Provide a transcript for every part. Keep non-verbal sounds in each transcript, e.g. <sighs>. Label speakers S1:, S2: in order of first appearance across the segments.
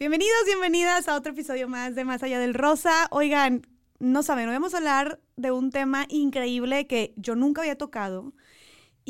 S1: Bienvenidos, bienvenidas a otro episodio más de Más Allá del Rosa. Oigan, no saben, hoy vamos a hablar de un tema increíble que yo nunca había tocado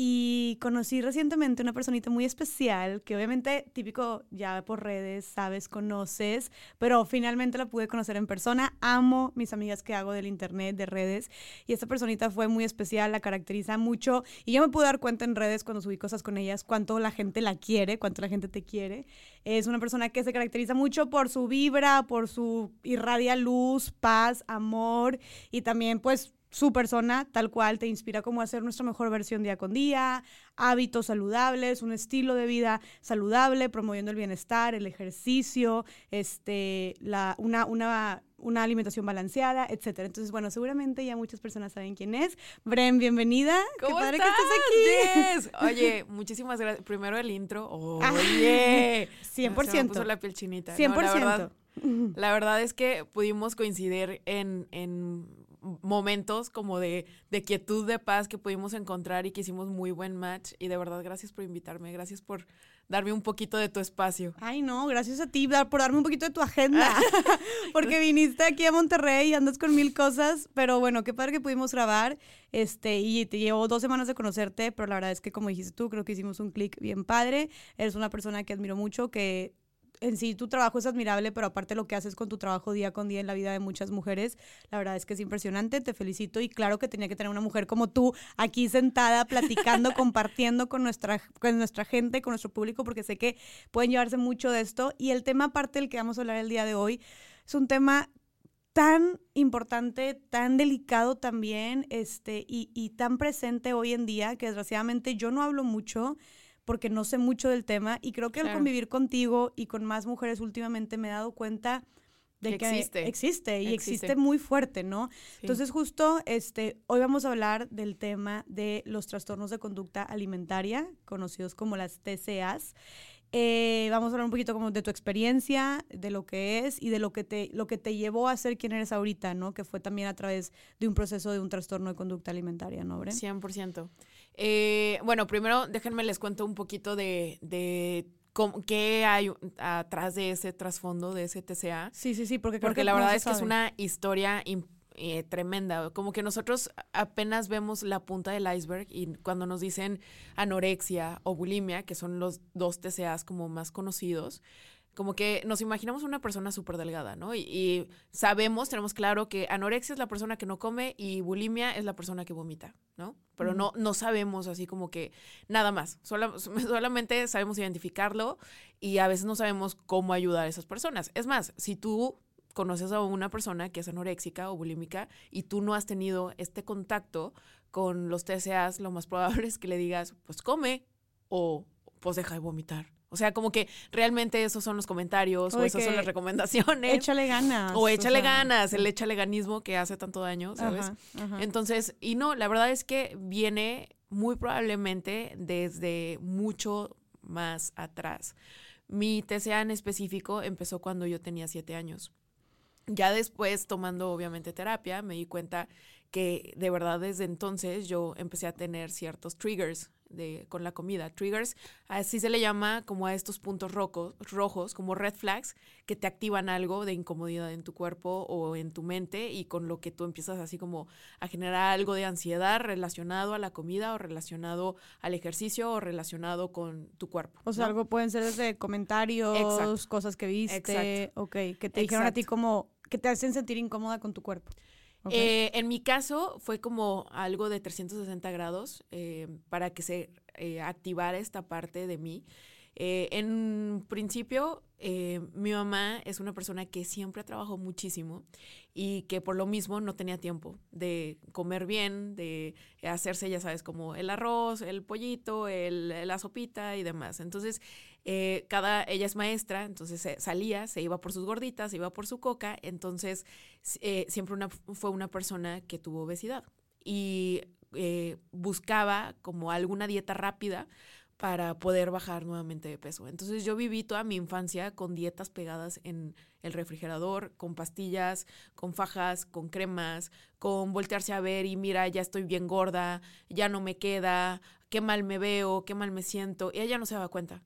S1: y conocí recientemente una personita muy especial que obviamente típico ya por redes, sabes, conoces, pero finalmente la pude conocer en persona. Amo mis amigas que hago del internet, de redes, y esta personita fue muy especial, la caracteriza mucho y yo me pude dar cuenta en redes cuando subí cosas con ellas cuánto la gente la quiere, cuánto la gente te quiere. Es una persona que se caracteriza mucho por su vibra, por su irradia luz, paz, amor y también pues su persona tal cual te inspira como a hacer nuestra mejor versión día con día, hábitos saludables, un estilo de vida saludable, promoviendo el bienestar, el ejercicio, este, la, una, una, una alimentación balanceada, etcétera. Entonces, bueno, seguramente ya muchas personas saben quién es. Bren, bienvenida.
S2: ¿Cómo Qué padre estás? que estés aquí. <laughs> Oye, muchísimas gracias. Primero el intro. Oye.
S1: 100%.
S2: Se me puso la piel chinita.
S1: 100%.
S2: la, verdad, la verdad es que pudimos coincidir en, en momentos como de, de, quietud, de paz que pudimos encontrar y que hicimos muy buen match. Y de verdad, gracias por invitarme, gracias por darme un poquito de tu espacio.
S1: Ay, no, gracias a ti por darme un poquito de tu agenda, <laughs> porque viniste aquí a Monterrey y andas con mil cosas, pero bueno, qué padre que pudimos grabar, este, y te llevo dos semanas de conocerte, pero la verdad es que como dijiste tú, creo que hicimos un clic bien padre, eres una persona que admiro mucho, que en sí tu trabajo es admirable, pero aparte lo que haces con tu trabajo día con día en la vida de muchas mujeres, la verdad es que es impresionante, te felicito y claro que tenía que tener una mujer como tú aquí sentada, platicando, <laughs> compartiendo con nuestra, con nuestra gente, con nuestro público, porque sé que pueden llevarse mucho de esto. Y el tema aparte del que vamos a hablar el día de hoy es un tema tan importante, tan delicado también, este, y, y tan presente hoy en día, que desgraciadamente yo no hablo mucho porque no sé mucho del tema y creo que al convivir contigo y con más mujeres últimamente me he dado cuenta de que, existe. existe y existe. muy fuerte, ¿no? Entonces justo este hoy vamos a hablar del tema de los trastornos de conducta alimentaria, conocidos como las TCAs. Eh, vamos a hablar un poquito como de tu experiencia, de lo que es y de lo que te lo que te llevó a ser quien eres ahorita, ¿no? Que fue también a través de un proceso de un trastorno de conducta alimentaria, ¿no, Bren?
S2: 100%. Eh, bueno, primero déjenme les cuento un poquito de, de qué hay atrás de ese trasfondo, de ese TCA.
S1: Sí, sí, sí, porque,
S2: porque la verdad es que es una historia eh, tremenda. Como que nosotros apenas vemos la punta del iceberg y cuando nos dicen anorexia o bulimia, que son los dos TCAs como más conocidos, como que nos imaginamos una persona súper delgada, ¿no? Y, sabemos, tenemos claro que anorexia es la persona que no come y bulimia es la persona que vomita, ¿no? Pero no, no sabemos así como que nada más, <laughs> solamente sabemos identificarlo y a veces no sabemos cómo ayudar a esas personas. Es más, si tú conoces a una persona que es anoréxica o bulímica y tú no has tenido este contacto con los TCAs, lo más probable es que le digas, pues come o pues deja de vomitar, o sea, como que realmente esos son los comentarios o, esas son las recomendaciones.
S1: Échale ganas.
S2: O échale ganas, el échale ganismo que hace tanto daño, ¿sabes? Entonces, y no, la verdad es que viene muy probablemente desde mucho más atrás. Mi TCA en específico empezó cuando yo tenía siete años. Ya después, tomando obviamente terapia, me di cuenta que de verdad desde entonces yo empecé a tener ciertos triggers de, con la comida. Triggers, así se le llama como a estos puntos rojos, rojos, como red flags, que te activan algo de incomodidad en tu cuerpo o en tu mente y con lo que tú empiezas así como a generar algo de ansiedad relacionado a la comida o relacionado al ejercicio o relacionado con tu cuerpo.
S1: O sea, algo pueden ser desde comentarios, cosas que viste, Exacto. ok, que te dijeron a ti como que te hacen sentir incómoda con tu cuerpo.
S2: Eh, en mi caso fue como algo de 360 grados eh, para que se eh, activara esta parte de mí. en principio, mi mamá es una persona que siempre trabajó muchísimo y que por lo mismo no tenía tiempo de comer bien, de hacerse, ya sabes, como el arroz, el pollito, el, la sopita y demás. Entonces, eh, cada, ella es maestra, entonces salía, se iba por sus gorditas, se iba por su coca, entonces eh, siempre una, fue una persona que tuvo obesidad y eh, buscaba como alguna dieta rápida para poder bajar nuevamente de peso. Entonces yo viví toda mi infancia con dietas pegadas en el refrigerador, con pastillas, con fajas, con cremas, con voltearse a ver y mira, ya estoy bien gorda, ya no me queda, qué mal me veo, qué mal me siento. Y ella no se daba cuenta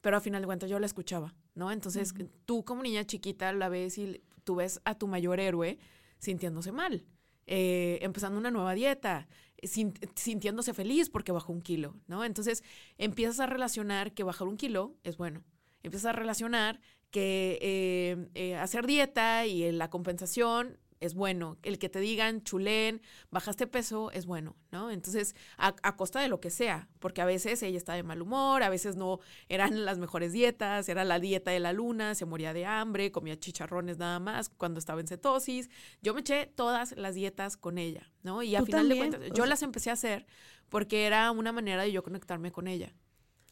S2: pero a final de cuentas yo la escuchaba, ¿no? Entonces, tú como niña chiquita la ves y tú ves a tu mayor héroe sintiéndose mal, eh, empezando una nueva dieta, sintiéndose feliz porque bajó un kilo, ¿no? Entonces, empiezas a relacionar que bajar un kilo es bueno. Empiezas a relacionar que eh, eh, hacer dieta y la compensación es bueno. El que te digan, chulén, bajaste peso, es bueno, ¿no? Entonces, a, costa de lo que sea, porque a veces ella está de mal humor, a veces no eran las mejores dietas, era la dieta de la luna, se moría de hambre, comía chicharrones nada más cuando estaba en cetosis. Yo me eché todas las dietas con ella, ¿no? Y a final de cuentas, yo las empecé a hacer porque era una manera de yo conectarme con ella.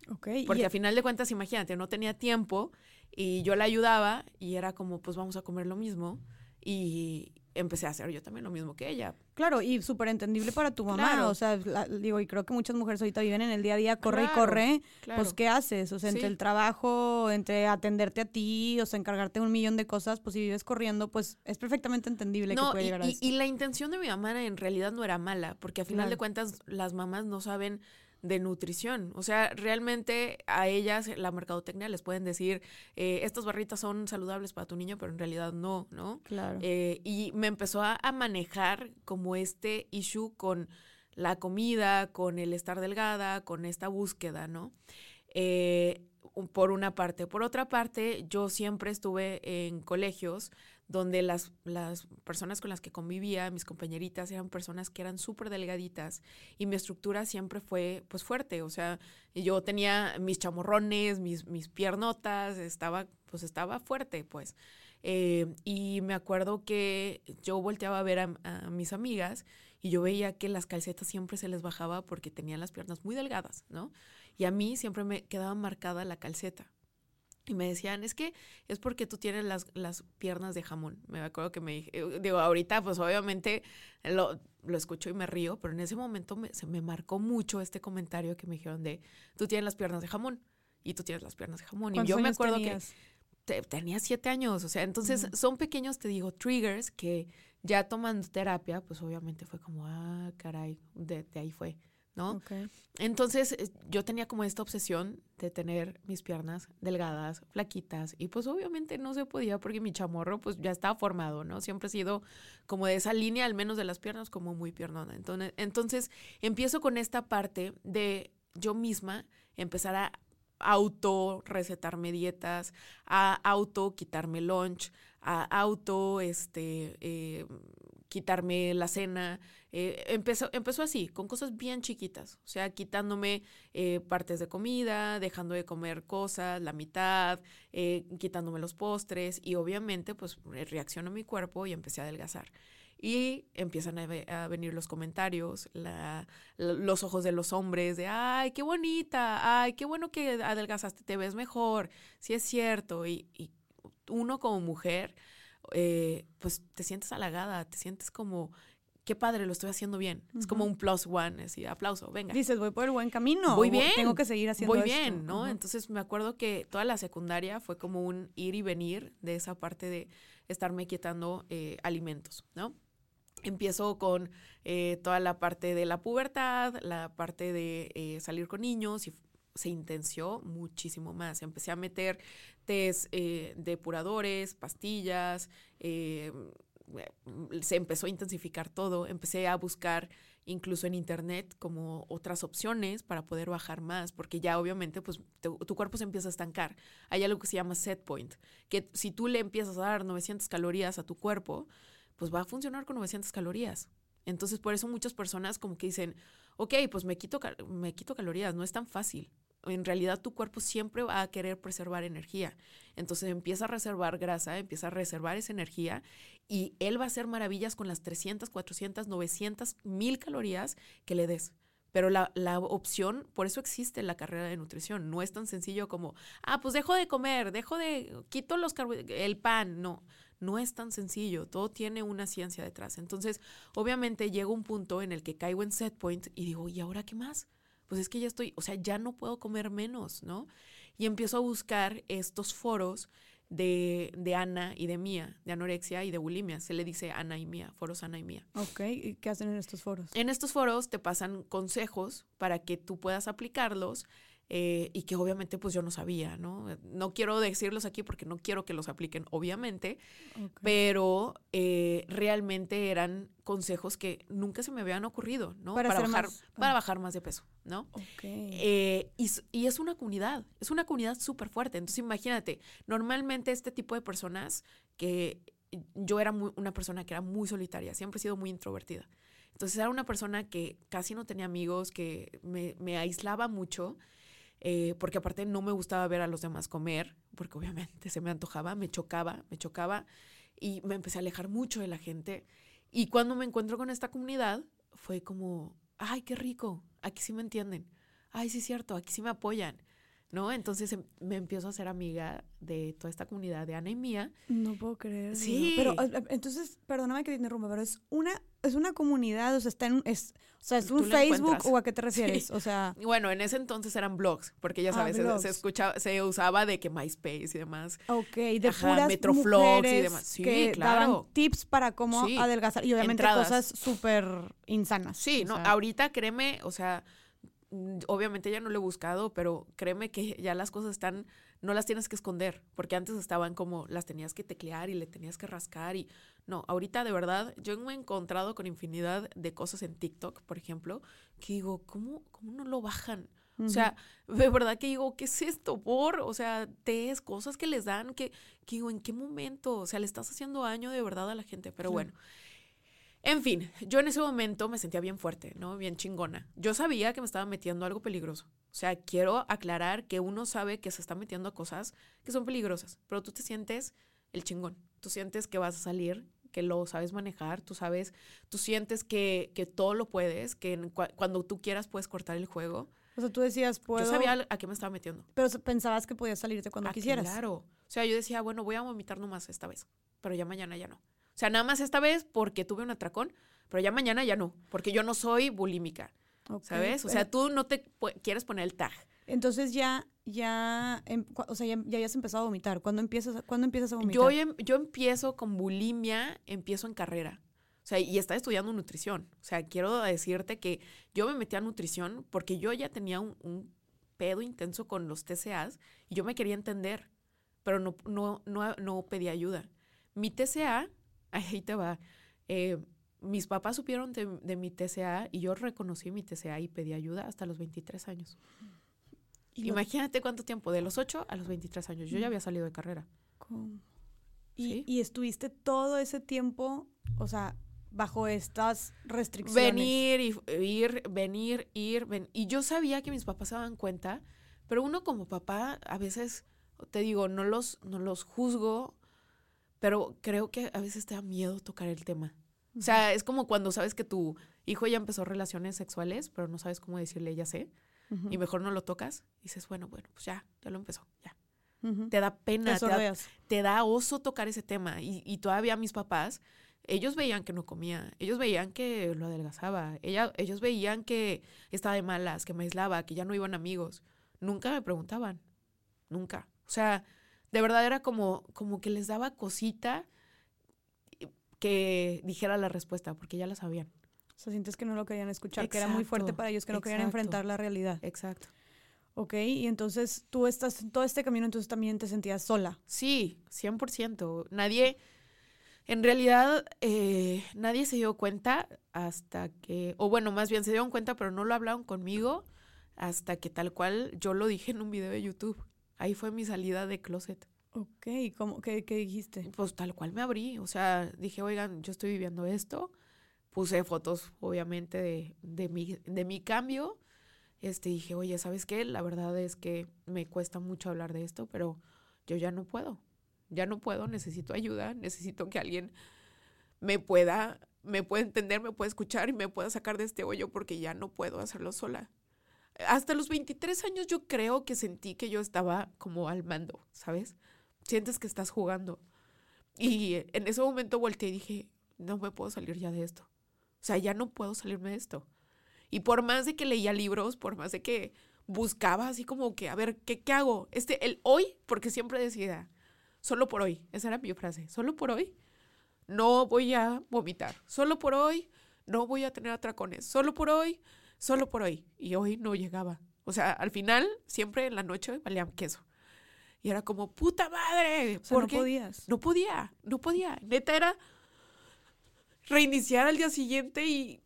S1: Okay.
S2: Porque a final de cuentas, imagínate, no tenía tiempo y yo la ayudaba y era como, pues vamos a comer lo mismo y empecé a hacer yo también lo mismo que ella.
S1: Claro, y súper entendible para tu mamá. O sea, digo, y creo que muchas mujeres ahorita viven en el día a día, corre y corre. Pues, ¿qué haces? O sea, entre el trabajo, entre atenderte a ti, o sea, encargarte de un millón de cosas, pues si vives corriendo, pues es perfectamente entendible que puede llegar
S2: a eso. Y la intención de mi mamá en realidad no era mala, porque a final de cuentas las mamás no saben de nutrición. O sea, realmente a ellas, la mercadotecnia, les pueden decir, eh, estas barritas son saludables para tu niño, pero en realidad no, ¿no?
S1: Claro.
S2: Eh, y me empezó a, manejar como este issue con la comida, con el estar delgada, con esta búsqueda, ¿no? Eh, por una parte. Por otra parte, yo siempre estuve en colegios donde las, las personas con las que convivía, mis compañeritas, eran personas que eran súper delgaditas y mi estructura siempre fue pues fuerte, o sea, yo tenía mis chamorrones, mis, mis piernotas, estaba pues estaba fuerte pues. Eh, y me acuerdo que yo volteaba a ver a, a mis amigas y yo veía que las calcetas siempre se les bajaba porque tenían las piernas muy delgadas, ¿no? Y a mí siempre me quedaba marcada la calceta. Y me decían, es que es porque tú tienes las, las piernas de jamón. Me acuerdo que me dije, eh, digo, ahorita pues obviamente lo, lo escucho y me río, pero en ese momento me, se me marcó mucho este comentario que me dijeron de, tú tienes las piernas de jamón y tú tienes las piernas de jamón. Y yo me acuerdo que tenía siete años, o sea, entonces son pequeños, te digo, triggers que ya tomando terapia, pues obviamente fue como, ah, caray, de, de ahí fue. ¿No? Entonces eh, yo tenía como esta obsesión de tener mis piernas delgadas, flaquitas, y pues obviamente no se podía porque mi chamorro pues ya estaba formado, ¿no? Siempre he sido como de esa línea, al menos de las piernas, como muy piernona. Entonces, entonces empiezo con esta parte de yo misma empezar a auto recetarme dietas, a auto quitarme lunch, a auto este eh, quitarme la cena. Eh, empezó, empezó así, con cosas bien chiquitas, o sea, quitándome eh, partes de comida, dejando de comer cosas, la mitad, eh, quitándome los postres y obviamente pues reaccionó mi cuerpo y empecé a adelgazar. Y empiezan a, venir los comentarios, los ojos de los hombres de, ay, qué bonita, ay, qué bueno que adelgazaste, te ves mejor, sí es cierto. Y uno como mujer, eh, pues te sientes halagada, te sientes como, qué padre, lo estoy haciendo bien. Es como un plus one, así, aplauso, venga.
S1: Dices, voy por el buen camino.
S2: Voy bien.
S1: Tengo que seguir haciendo
S2: Voy bien, ¿no? Entonces me acuerdo que toda la secundaria fue como un ir y venir de esa parte de estarme quietando eh, alimentos, ¿no? Empiezo con eh, toda la parte de la pubertad, la parte de salir con niños y se intenció muchísimo más. Empecé a meter test eh, depuradores, pastillas, eh, se empezó a intensificar todo, empecé a buscar incluso en internet como otras opciones para poder bajar más, porque ya obviamente pues tu cuerpo se empieza a estancar. Hay algo que se llama set point, que si tú le empiezas a dar 900 calorías a tu cuerpo, pues va a funcionar con 900 calorías. Entonces por eso muchas personas como que dicen, ok, pues me quito, me quito calorías, no es tan fácil en realidad tu cuerpo siempre va a querer preservar energía. Entonces empieza a reservar grasa, empieza a reservar esa energía y él va a hacer maravillas con las 300, 400, 900, 1000 calorías que le des. Pero la, la, opción, por eso existe la carrera de nutrición. No es tan sencillo como, ah, pues dejo de comer, dejo de, quito los el pan. No, no es tan sencillo. Todo tiene una ciencia detrás. Entonces, obviamente llega un punto en el que caigo en set point y digo, ¿y ahora qué más? Pues es que ya estoy, o sea, ya no puedo comer menos, ¿no? Y empiezo a buscar estos foros de, de Ana y de Mía, de anorexia y de bulimia. Se le dice Ana y Mía, foros Ana y Mía.
S1: Ok, ¿y qué hacen en estos foros?
S2: En estos foros te pasan consejos para que tú puedas aplicarlos eh, y que obviamente pues yo no sabía, ¿no? No quiero decirlos aquí porque no quiero que los apliquen, obviamente, pero eh, realmente eran consejos que nunca se me habían ocurrido, ¿no?
S1: Para, bajar,
S2: más, para bajar más de peso, ¿no? Eh, y, y, es una comunidad, es una comunidad súper fuerte. Entonces imagínate, normalmente este tipo de personas que yo era una persona que era muy solitaria, siempre he sido muy introvertida. Entonces era una persona que casi no tenía amigos, que me, me aislaba mucho eh, porque aparte no me gustaba ver a los demás comer, porque obviamente se me antojaba, me chocaba, me chocaba y me empecé a alejar mucho de la gente. Y cuando me encuentro con esta comunidad, fue como, ay, qué rico, aquí sí me entienden, ay, sí es cierto, aquí sí me apoyan. ¿No? Entonces em, me empiezo a ser amiga de toda esta comunidad de Ana y Mía.
S1: No puedo creer.
S2: Sí.
S1: Pero entonces, perdóname que te interrumpa, pero es una, es una comunidad, o sea, está en, es, o sea, es un Facebook o a qué te refieres, o sea.
S2: Bueno, en ese entonces eran blogs, porque ya ah, sabes, se, escuchaba, se usaba de que MySpace y demás.
S1: Ok, de Ajá, Metroflogs y demás. Sí, que claro. Daban tips para cómo adelgazar y obviamente cosas súper insanas.
S2: Sí, no, ahorita créeme, o sea obviamente ya no lo he buscado, pero créeme que ya las cosas están, no las tienes que esconder, porque antes estaban como las tenías que teclear y le tenías que rascar y no, ahorita de verdad yo me he encontrado con infinidad de cosas en TikTok, por ejemplo, que digo, ¿cómo, cómo no lo bajan? O sea, de verdad que digo, ¿qué es esto? Por, o sea, tes, cosas que les dan, que, que digo, ¿en qué momento? O sea, le estás haciendo daño de verdad a la gente, pero bueno. En fin, yo en ese momento me sentía bien fuerte, ¿no? Bien chingona. Yo sabía que me estaba metiendo algo peligroso. O sea, quiero aclarar que uno sabe que se está metiendo a cosas que son peligrosas, pero tú te sientes el chingón. Tú sientes que vas a salir, que lo sabes manejar, tú sabes, tú sientes que, que todo lo puedes, que cuando tú quieras puedes cortar el juego.
S1: O sea, tú decías, puedo...
S2: Yo sabía a qué me estaba metiendo.
S1: Pero pensabas que podías salirte cuando ah, quisieras.
S2: Claro. O sea, yo decía, bueno, voy a vomitar nomás esta vez, pero ya mañana ya no. O sea, nada más esta vez porque tuve un atracón, pero ya mañana ya no, porque yo no soy bulímica. ¿Sabes? O sea, tú no te quieres poner el tag.
S1: Entonces ya, ya, em, o sea, ya, ya habías empezado a vomitar. ¿Cuándo empiezas, ¿cuándo empiezas a vomitar?
S2: Yo, em, yo empiezo con bulimia, empiezo en carrera. O sea, y estaba estudiando nutrición. O sea, quiero decirte que yo me metí a nutrición porque yo ya tenía un, un pedo intenso con los TCAs y yo me quería entender, pero no, no, no, no pedí ayuda. Mi TCA ahí te va. Eh, mis papás supieron de, mi TCA y yo reconocí mi TCA y pedí ayuda hasta los 23 años. Imagínate cuánto tiempo, de los 8 a los 23 años. Yo ya había salido de carrera.
S1: ¿Y, ¿Y, estuviste todo ese tiempo, o sea, bajo estas restricciones?
S2: Venir, y, ir, venir, ir, ven. Y yo sabía que mis papás se daban cuenta, pero uno como papá, a veces, te digo, no los, no los juzgo pero creo que a veces te da miedo tocar el tema. O sea, es como cuando sabes que tu hijo ya empezó relaciones sexuales, pero no sabes cómo decirle ya sé, y mejor no lo tocas, y dices, bueno, bueno, pues ya, ya lo empezó, ya. Te da pena, te da, oso tocar ese tema. Y, y, todavía mis papás, ellos veían que no comía, ellos veían que lo adelgazaba, ella, ellos veían que estaba de malas, que me aislaba, que ya no iban amigos. Nunca me preguntaban, nunca. O sea, de verdad era como, como que les daba cosita que dijera la respuesta, porque ya la sabían.
S1: O sea, sientes que no lo querían escuchar, que era muy fuerte para ellos, que no querían enfrentar la realidad.
S2: Exacto.
S1: Ok, y entonces tú estás en todo este camino, entonces también te sentías sola.
S2: Sí, 100%. Nadie, en realidad, eh, nadie se dio cuenta hasta que, o bueno, más bien se dieron cuenta, pero no lo hablaron conmigo hasta que tal cual yo lo dije en un video de YouTube. Ahí fue mi salida de closet.
S1: Ok, ¿cómo, qué, qué dijiste?
S2: Pues tal cual me abrí, o sea, dije, oigan, yo estoy viviendo esto, puse fotos, obviamente, de, de, mi, de mi cambio, este, dije, oye, ¿sabes qué? La verdad es que me cuesta mucho hablar de esto, pero yo ya no puedo, ya no puedo, necesito ayuda, necesito que alguien me pueda, me pueda entender, me pueda escuchar y me pueda sacar de este hoyo porque ya no puedo hacerlo sola hasta los 23 años yo creo que sentí que yo estaba como al mando, ¿sabes? Sientes que estás jugando. Y en ese momento volteé y dije, no me puedo salir ya de esto. O sea, ya no puedo salirme de esto. Y por más de que leía libros, por más de que buscaba así como que, a ver, ¿qué, qué hago? Este, el hoy, porque siempre decía, solo por hoy, esa era mi frase, solo por hoy no voy a vomitar, solo por hoy no voy a tener atracones, solo por hoy solo por hoy. Y hoy no llegaba. O sea, al final, siempre en la noche valía queso. Y era como, puta madre.
S1: O sea, no podías.
S2: No podía, no podía. Neta era reiniciar al día siguiente y,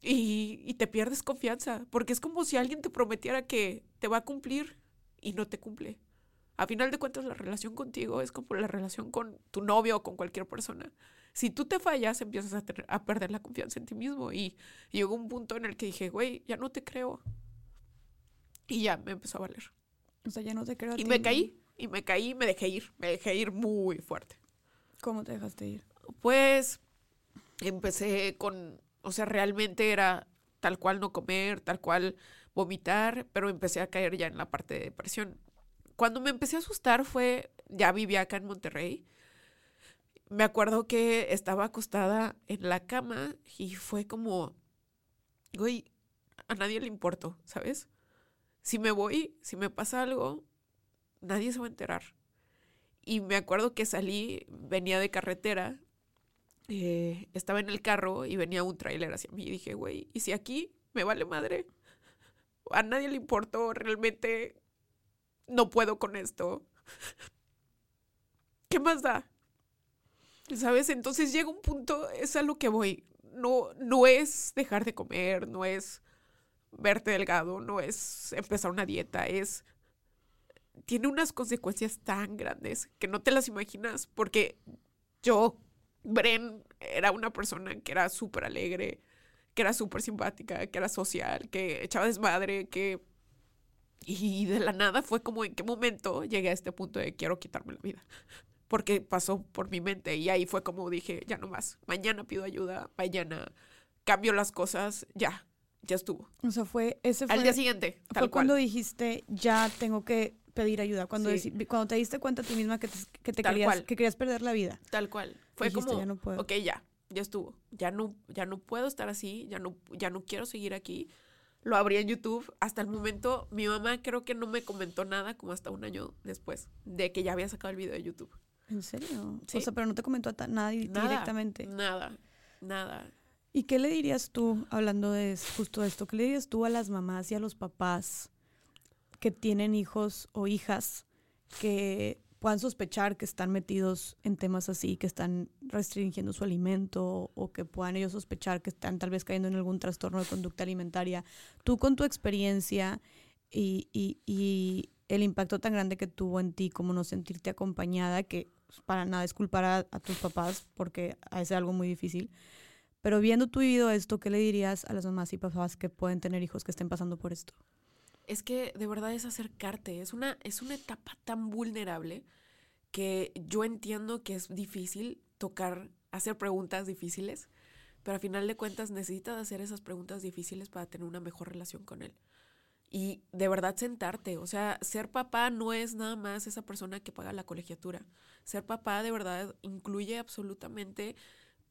S2: y, y te pierdes confianza. Porque es como si alguien te prometiera que te va a cumplir y no te cumple. A final de cuentas, la relación contigo es como la relación con tu novio o con cualquier persona. Si tú te fallas, empiezas a, tener- a perder la confianza en ti mismo. Y, y llegó un punto en el que dije, güey, ya no te creo. Y ya me empezó a valer.
S1: O sea, ya no te creo. a
S2: Y
S1: ti.
S2: me caí, y me caí, y me dejé ir. Me dejé ir muy fuerte.
S1: ¿Cómo te dejaste ir?
S2: Pues empecé con, o sea, realmente era tal cual no comer, tal cual vomitar, pero empecé a caer ya en la parte de depresión. Cuando me empecé a asustar fue, ya vivía acá en Monterrey. Me acuerdo que estaba acostada en la cama y fue como, güey, a nadie le importo, ¿sabes? Si me voy, si me pasa algo, nadie se va a enterar. Y me acuerdo que salí, venía de carretera, eh, estaba en el carro y venía un tráiler hacia mí y dije, güey, ¿y si aquí me vale madre? A nadie le importó, realmente no puedo con esto. <laughs> ¿Qué más da? ¿Sabes? Entonces llega un punto, es a lo que voy. No, no es dejar de comer, no es verte delgado, no es empezar una dieta, es tiene unas consecuencias tan grandes que no te las imaginas, porque yo, Bren, era una persona que era súper alegre, que era súper simpática, que era social, que echaba desmadre, que... Y de la nada fue como en qué momento llegué a este punto de quiero quitarme la vida. Porque pasó por mi mente y ahí fue como dije, ya no más, mañana pido ayuda, mañana cambio las cosas, ya, ya estuvo.
S1: O sea, fue ese fue,
S2: Al día siguiente,
S1: fue
S2: tal cual.
S1: cuando dijiste, ya tengo que pedir ayuda. Cuando,
S2: Sí.
S1: cuando te diste cuenta a ti misma que te, que te querías,
S2: cual.
S1: que querías perder la vida.
S2: Tal cual. Fue
S1: Dijiste,
S2: como,
S1: "Ya no puedo".
S2: ok, ya, ya estuvo. Ya no, ya no puedo estar así, ya no, ya no quiero seguir aquí. Lo abrí en YouTube. Hasta el momento, mi mamá creo que no me comentó nada como hasta un año después de que ya había sacado el video de YouTube.
S1: ¿En serio?
S2: Sí.
S1: O sea, pero no te comentó a nada
S2: Nada,
S1: directamente.
S2: Nada, nada.
S1: ¿Y qué le dirías tú, hablando de justo esto, qué le dirías tú a las mamás y a los papás que tienen hijos o hijas que puedan sospechar que están metidos en temas así, que están restringiendo su alimento o que puedan ellos sospechar que están tal vez cayendo en algún trastorno de conducta alimentaria? Tú con tu experiencia y, el impacto tan grande que tuvo en ti como no sentirte acompañada, que para nada es culpar a, tus papás porque es algo muy difícil. Pero viendo tú vivido esto, ¿qué le dirías a las mamás y papás que pueden tener hijos que estén pasando por esto?
S2: Es que de verdad es acercarte. Es una, es una etapa tan vulnerable que yo entiendo que es difícil tocar, hacer preguntas difíciles, pero a final de cuentas necesitas hacer esas preguntas difíciles para tener una mejor relación con él. Y de verdad sentarte, o sea, ser papá no es nada más esa persona que paga la colegiatura. Ser papá de verdad incluye absolutamente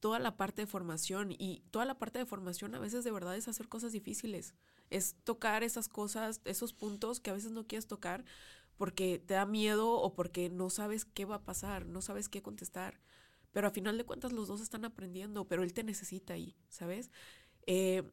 S2: toda la parte de formación y toda la parte de formación a veces de verdad es hacer cosas difíciles, es tocar esas cosas, esos puntos que a veces no quieres tocar porque te da miedo o porque no sabes qué va a pasar, no sabes qué contestar. Pero a final de cuentas los dos están aprendiendo, pero él te necesita ahí, ¿sabes? Eh,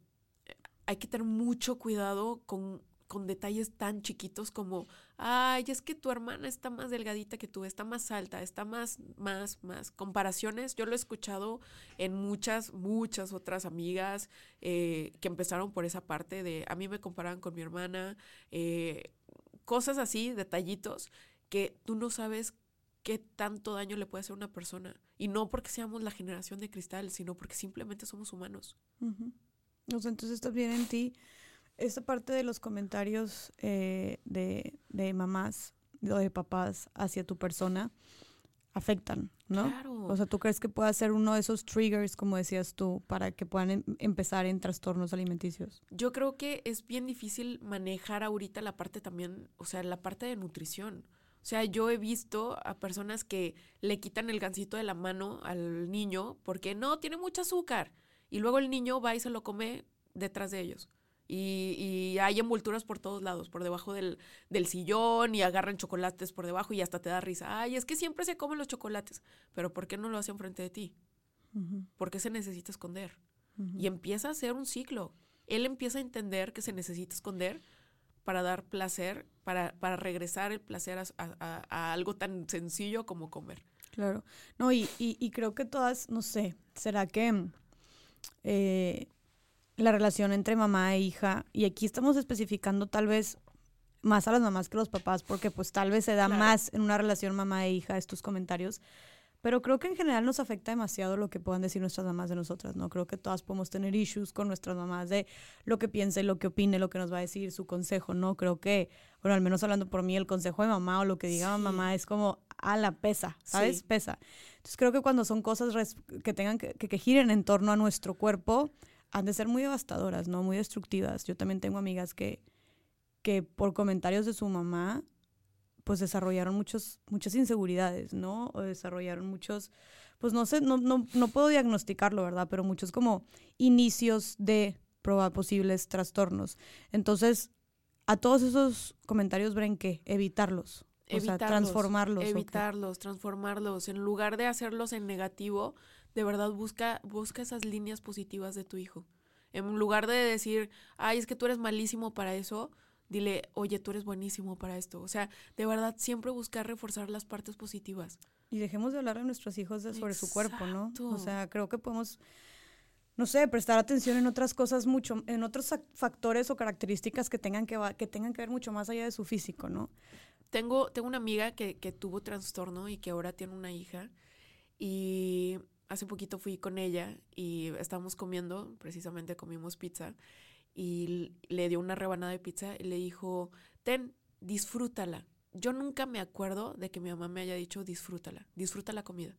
S2: hay que tener mucho cuidado con, con detalles tan chiquitos como, ay, es que tu hermana está más delgadita que tú, está más alta, está más, más, más. Comparaciones, yo lo he escuchado en muchas, muchas otras amigas eh, que empezaron por esa parte de, a mí me comparaban con mi hermana, eh, cosas así, detallitos, que tú no sabes qué tanto daño le puede hacer a una persona. Y no porque seamos la generación de cristal, sino porque simplemente somos humanos.
S1: Entonces también en ti, esta parte de los comentarios eh, de, de mamás o de papás hacia tu persona afectan, ¿no?
S2: Claro.
S1: O sea, ¿tú crees que pueda ser uno de esos triggers, como decías tú, para que puedan em- empezar en trastornos alimenticios?
S2: Yo creo que es bien difícil manejar ahorita la parte también, o sea, la parte de nutrición. O sea, yo he visto a personas que le quitan el gancito de la mano al niño porque no, tiene mucho azúcar. Y luego el niño va y se lo come detrás de ellos. Y, y hay envolturas por todos lados, por debajo del, del sillón y agarran chocolates por debajo y hasta te da risa. Ay, es que siempre se comen los chocolates. Pero ¿por qué no lo hacen frente de ti? ¿Por qué se necesita esconder? Y empieza a ser un ciclo. Él empieza a entender que se necesita esconder para dar placer, para, para regresar el placer a, algo tan sencillo como comer.
S1: Claro. No, y, y, creo que todas, no sé, ¿será que eh, la relación entre mamá e hija, y aquí estamos especificando tal vez más a las mamás que a los papás, porque pues tal vez se da más en una relación mamá e hija estos comentarios, pero creo que en general nos afecta demasiado lo que puedan decir nuestras mamás de nosotras, ¿no? Creo que todas podemos tener issues con nuestras mamás de lo que piense, lo que opine, lo que nos va a decir, su consejo, ¿no? Creo que, bueno, al menos hablando por mí, el consejo de mamá o lo que diga mamá es como a la pesa, ¿sabes? Pesa. Entonces creo que cuando son cosas que tengan que, que, que giren en torno a nuestro cuerpo, han de ser muy devastadoras, ¿no? Muy destructivas. Yo también tengo amigas que, que por comentarios de su mamá pues desarrollaron muchos, muchas inseguridades, ¿no? O desarrollaron muchos, pues no sé, no, no, no puedo diagnosticarlo, ¿verdad? Pero muchos como inicios de posibles trastornos. Entonces, a todos esos comentarios, ¿ven qué? Evitarlos. O sea, transformarlos.
S2: Evitarlos, transformarlos. En lugar de hacerlos en negativo, de verdad busca, busca esas líneas positivas de tu hijo. En lugar de decir, ay, es que tú eres malísimo para eso, dile, oye, tú eres buenísimo para esto. O sea, de verdad, siempre buscar reforzar las partes positivas.
S1: Y dejemos de hablar a nuestros hijos sobre su cuerpo, ¿no? O sea, creo que podemos, no sé, prestar atención en otras cosas mucho, en otros factores o características que tengan que, que tengan que ver mucho más allá de su físico, ¿no?
S2: Tengo, tengo una amiga que, que tuvo trastorno y que ahora tiene una hija. Y hace poquito fui con ella y estábamos comiendo, precisamente comimos pizza y le dio una rebanada de pizza y le dijo, ten, disfrútala. Yo nunca me acuerdo de que mi mamá me haya dicho, disfrútala, disfruta la comida.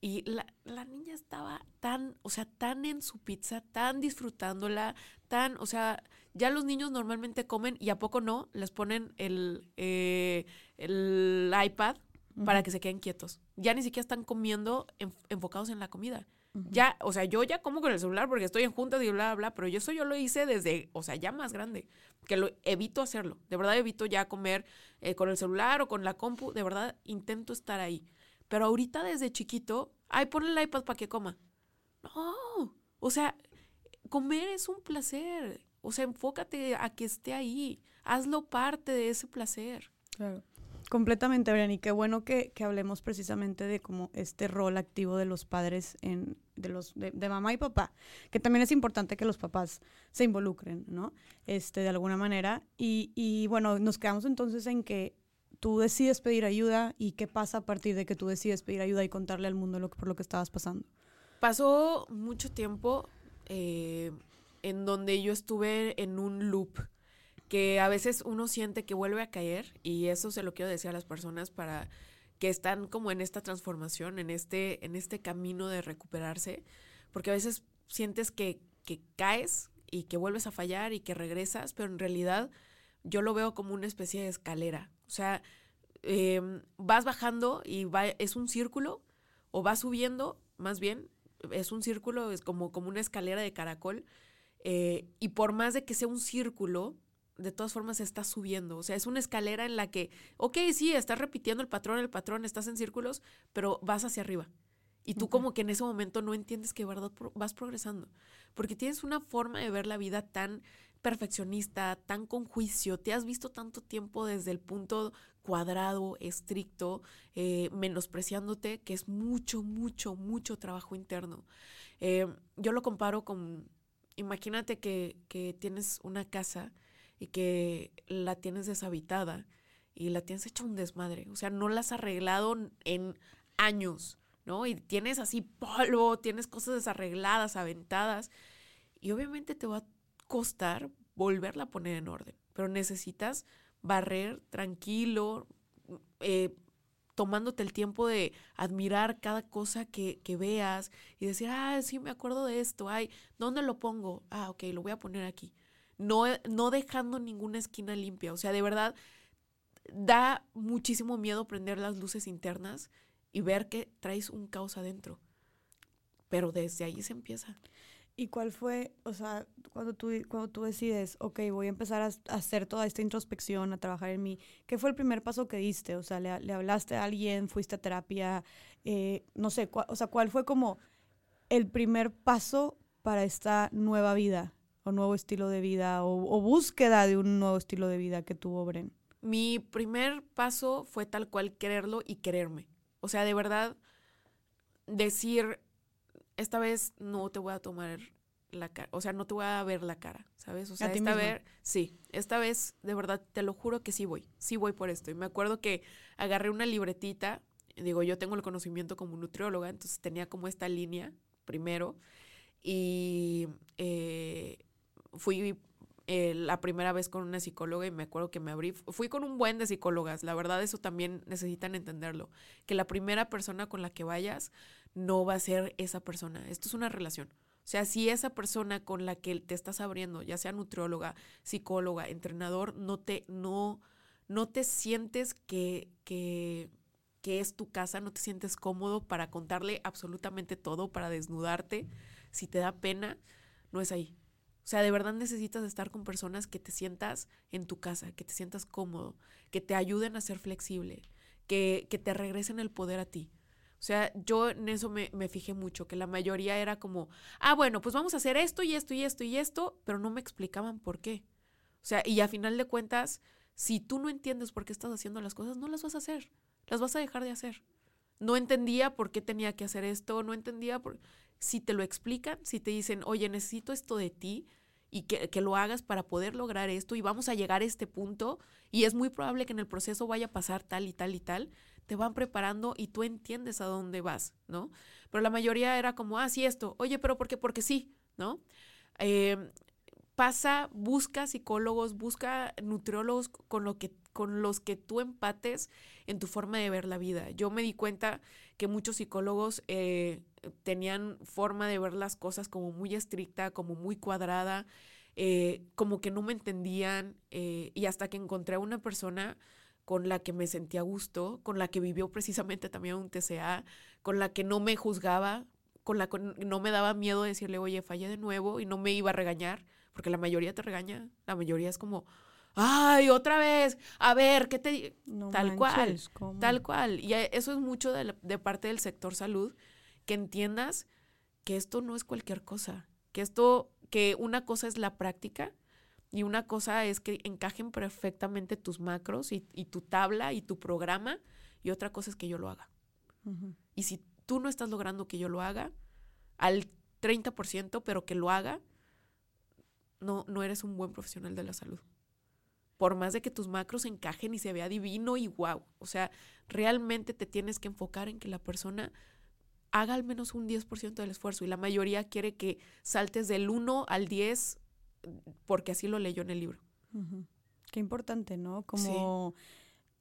S2: Y la, la, niña estaba tan, o sea, tan en su pizza, tan disfrutándola, tan, o sea, ya los niños normalmente comen y a poco no, les ponen el, eh, el iPad para que se queden quietos. Ya ni siquiera están comiendo enfocados en la comida. Ya, o sea, yo ya como con el celular porque estoy en juntas y bla, bla, bla, pero yo eso yo lo hice desde, o sea, ya más grande, que lo evito hacerlo. De verdad evito ya comer eh, con el celular o con la compu, de verdad intento estar ahí. Pero ahorita desde chiquito, ay, ponle el iPad para que coma. No, o sea, comer es un placer. O sea, enfócate a que esté ahí. Hazlo parte de ese placer.
S1: Claro. Completamente, Brian, y qué bueno que, que, hablemos precisamente de como este rol activo de los padres en, de los, de, mamá y papá, que también es importante que los papás se involucren, ¿no? Este, de alguna manera. Y, y bueno, nos quedamos entonces en que tú decides pedir ayuda y qué pasa a partir de que tú decides pedir ayuda y contarle al mundo por lo que estabas pasando.
S2: Pasó mucho tiempo eh, en donde yo estuve en un loop que a veces uno siente que vuelve a caer y eso se lo quiero decir a las personas para que están como en esta transformación, en este, en este camino de recuperarse, porque a veces sientes que, que caes y que vuelves a fallar y que regresas, pero en realidad yo lo veo como una especie de escalera. O sea, em, vas bajando y es un círculo, o vas subiendo, más bien, es un círculo, es como, como una escalera de caracol, eh, y por más de que sea un círculo, de todas formas estás subiendo. O sea, es una escalera en la que, ok, sí, estás repitiendo el patrón, el patrón, estás en círculos, pero vas hacia arriba. Y tú como que en ese momento no entiendes que verdad vas progresando. Porque tienes una forma de ver la vida tan perfeccionista, tan con juicio. Te has visto tanto tiempo desde el punto cuadrado, estricto, eh, menospreciándote, que es mucho, mucho, mucho trabajo interno. Eh, yo lo comparo con, imagínate que, que tienes una casa y que la tienes deshabitada y la tienes hecha un desmadre. O sea, no la has arreglado en años, ¿no? Y tienes así polvo, tienes cosas desarregladas, aventadas. Y obviamente te va a costar volverla a poner en orden. Pero necesitas barrer tranquilo, eh, tomándote el tiempo de admirar cada cosa que, que, veas y decir, ah, sí, me acuerdo de esto, ay, ¿dónde lo pongo? Ah, ok, lo voy a poner aquí no, no dejando ninguna esquina limpia. O sea, de verdad, da muchísimo miedo prender las luces internas y ver que traes un caos adentro. Pero desde ahí se empieza.
S1: ¿Y cuál fue, o sea, cuando tú, cuando tú decides, ok, voy a empezar a, hacer toda esta introspección, a trabajar en mí, ¿qué fue el primer paso que diste? O sea, ¿le, le hablaste a alguien, fuiste a terapia? Eh, no sé, o sea, ¿cuál fue como el primer paso para esta nueva vida? O nuevo estilo de vida o, búsqueda de un nuevo estilo de vida que tuvo Bren?
S2: Mi primer paso fue tal cual quererlo y quererme. O sea, de verdad, decir, esta vez no te voy a tomar la cara, o sea, no te voy a ver la cara, ¿sabes? O sea, esta vez, sí, esta vez, de verdad, te lo juro que sí voy, sí voy por esto. Y me acuerdo que agarré una libretita, digo, yo tengo el conocimiento como nutrióloga, entonces tenía como esta línea primero, y eh, fui eh, la primera vez con una psicóloga y me acuerdo que me abrí, fui con un buen de psicólogas, la verdad eso también necesitan entenderlo, que la primera persona con la que vayas no va a ser esa persona, esto es una relación. O sea, si esa persona con la que te estás abriendo, ya sea nutrióloga, psicóloga, entrenador, no te, no, no te sientes que, que, que es tu casa, no te sientes cómodo para contarle absolutamente todo, para desnudarte, si te da pena, no es ahí. O sea, de verdad necesitas estar con personas que te sientas en tu casa, que te sientas cómodo, que te ayuden a ser flexible, que, que te regresen el poder a ti. O sea, yo en eso me, me, fijé mucho, que la mayoría era como, ah, bueno, pues vamos a hacer esto y esto y esto y esto, pero no me explicaban por qué. O sea, y a final de cuentas, si tú no entiendes por qué estás haciendo las cosas, no las vas a hacer, las vas a dejar de hacer. No entendía por qué tenía que hacer esto, no entendía por... Si te lo explican, si te dicen, oye, necesito esto de ti y que, que lo hagas para poder lograr esto y vamos a llegar a este punto y es muy probable que en el proceso vaya a pasar tal y tal y tal, te van preparando y tú entiendes a dónde vas, ¿no? Pero la mayoría era como, ah, sí, esto, oye, pero ¿por qué? Porque sí, ¿no? Em, pasa, busca psicólogos, busca nutriólogos con, lo que, con los que tú empates en tu forma de ver la vida. Yo me di cuenta que muchos psicólogos eh, tenían forma de ver las cosas como muy estricta, como muy cuadrada, eh, como que no me entendían eh, y hasta que encontré a una persona con la que me sentía a gusto, con la que vivió precisamente también un TCA, con la que no me juzgaba, con la que no me daba miedo decirle, oye, fallé de nuevo y no me iba a regañar, porque la mayoría te regaña, la mayoría es como, ay, otra vez, a ver, ¿qué te... tal cual, tal cual. Y eso es mucho de, de parte del sector salud, que entiendas que esto no es cualquier cosa, que esto, que una cosa es la práctica y una cosa es que encajen perfectamente tus macros y, tu tabla y tu programa. Y otra cosa es que yo lo haga. Y si tú no estás logrando que yo lo haga, al 30%, pero que lo haga, no, no eres un buen profesional de la salud. Por más de que tus macros encajen y se vea divino y wow. O sea, realmente te tienes que enfocar en que la persona haga al menos un 10% del esfuerzo. Y la mayoría quiere que saltes del 1 al 10 porque así lo leyó en el libro.
S1: Qué importante, ¿no? Como,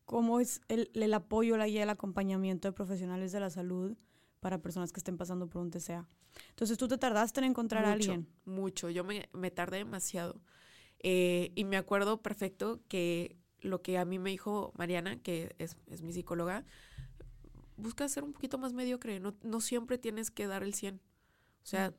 S1: cómo es el, el, apoyo, la guía, el acompañamiento de profesionales de la salud para personas que estén pasando por un TCA. Entonces, ¿tú te tardaste en encontrar a alguien?
S2: Mucho, yo me, me tardé demasiado. Eh, y me acuerdo perfecto que lo que a mí me dijo Mariana, que es, es mi psicóloga, busca ser un poquito más mediocre, no, no siempre tienes que dar el 100. O sea,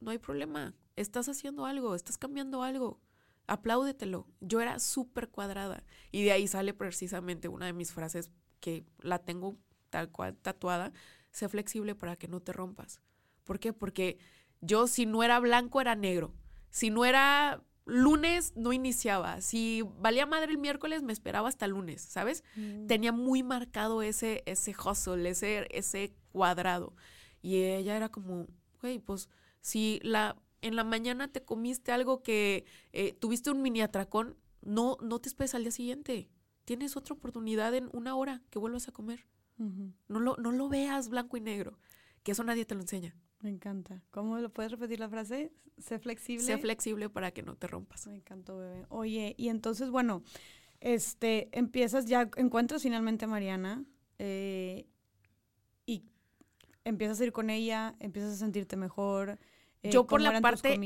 S2: no hay problema estás haciendo algo, estás cambiando algo, apláudetelo. Yo era súper cuadrada y de ahí sale precisamente una de mis frases que la tengo tal cual tatuada, sé flexible para que no te rompas. ¿Por qué? Porque yo si no era blanco era negro, si no era lunes no iniciaba, si valía madre el miércoles me esperaba hasta lunes, ¿sabes? Mm. Tenía muy marcado ese, ese hustle, ese, ese cuadrado. Y ella era como, güey, pues si la en la mañana te comiste algo que eh, tuviste un mini atracón, no, no te esperes al día siguiente. Tienes otra oportunidad en una hora que vuelvas a comer. no, lo, no lo veas blanco y negro, que eso nadie te lo enseña.
S1: Me encanta. ¿Cómo lo puedes repetir la frase? Sé flexible.
S2: Sé flexible para que no te rompas.
S1: Me encantó, bebé. Oye, y entonces, bueno, este, empiezas ya, encuentras finalmente a Mariana eh, y empiezas a ir con ella, empiezas a sentirte mejor,
S2: eh, yo por la parte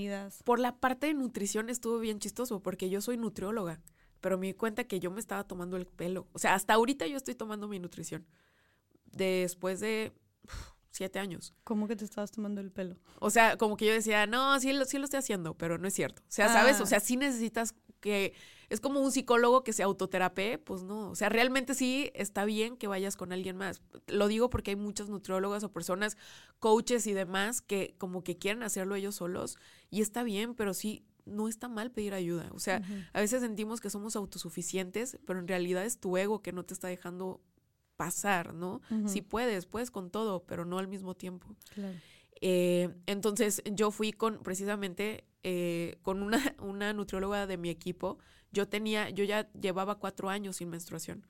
S2: por la parte de nutrición estuvo bien chistoso porque yo soy nutrióloga, pero me di cuenta que yo me estaba tomando el pelo. O sea, hasta ahorita yo estoy tomando mi nutrición. Después de siete años.
S1: ¿Cómo que te estabas tomando el pelo?
S2: O sea, como que yo decía, no, sí, sí lo estoy haciendo, pero no es cierto. O sea, ¿sabes? O ah. sea, sí necesitas que es como un psicólogo que se autoterapee, pues no, o sea, realmente sí está bien que vayas con alguien más. Lo digo porque hay muchas nutriólogas o personas, coaches y demás que como que quieren hacerlo ellos solos y está bien, pero sí no está mal pedir ayuda. O sea, a veces sentimos que somos autosuficientes, pero en realidad es tu ego que no te está dejando pasar, ¿no? Si puedes, puedes con todo, pero no al mismo tiempo. Eh, entonces yo fui con precisamente eh, con una, <laughs> una nutrióloga de mi equipo. Yo tenía, yo ya llevaba cuatro años sin menstruación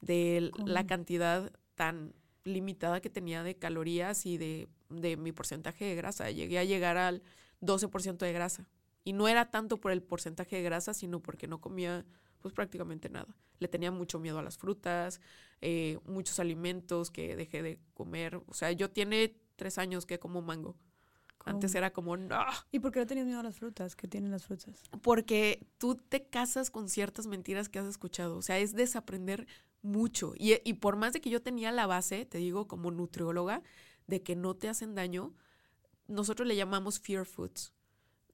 S2: de la cantidad tan limitada que tenía de calorías y de, de mi porcentaje de grasa. Llegué a llegar al 12% de grasa. Y no era tanto por el porcentaje de grasa, sino porque no comía pues prácticamente nada. Le tenía mucho miedo a las frutas, eh, muchos alimentos que dejé de comer. O sea, yo tiene tres años que como mango. Antes era como, no.
S1: ¿Y por qué no tenías miedo a las frutas? ¿Qué tienen las frutas?
S2: Porque tú te casas con ciertas mentiras que has escuchado. O sea, es desaprender mucho. Y, y por más de que yo tenía la base, te digo, como nutrióloga, de que no te hacen daño, nosotros le llamamos fear foods.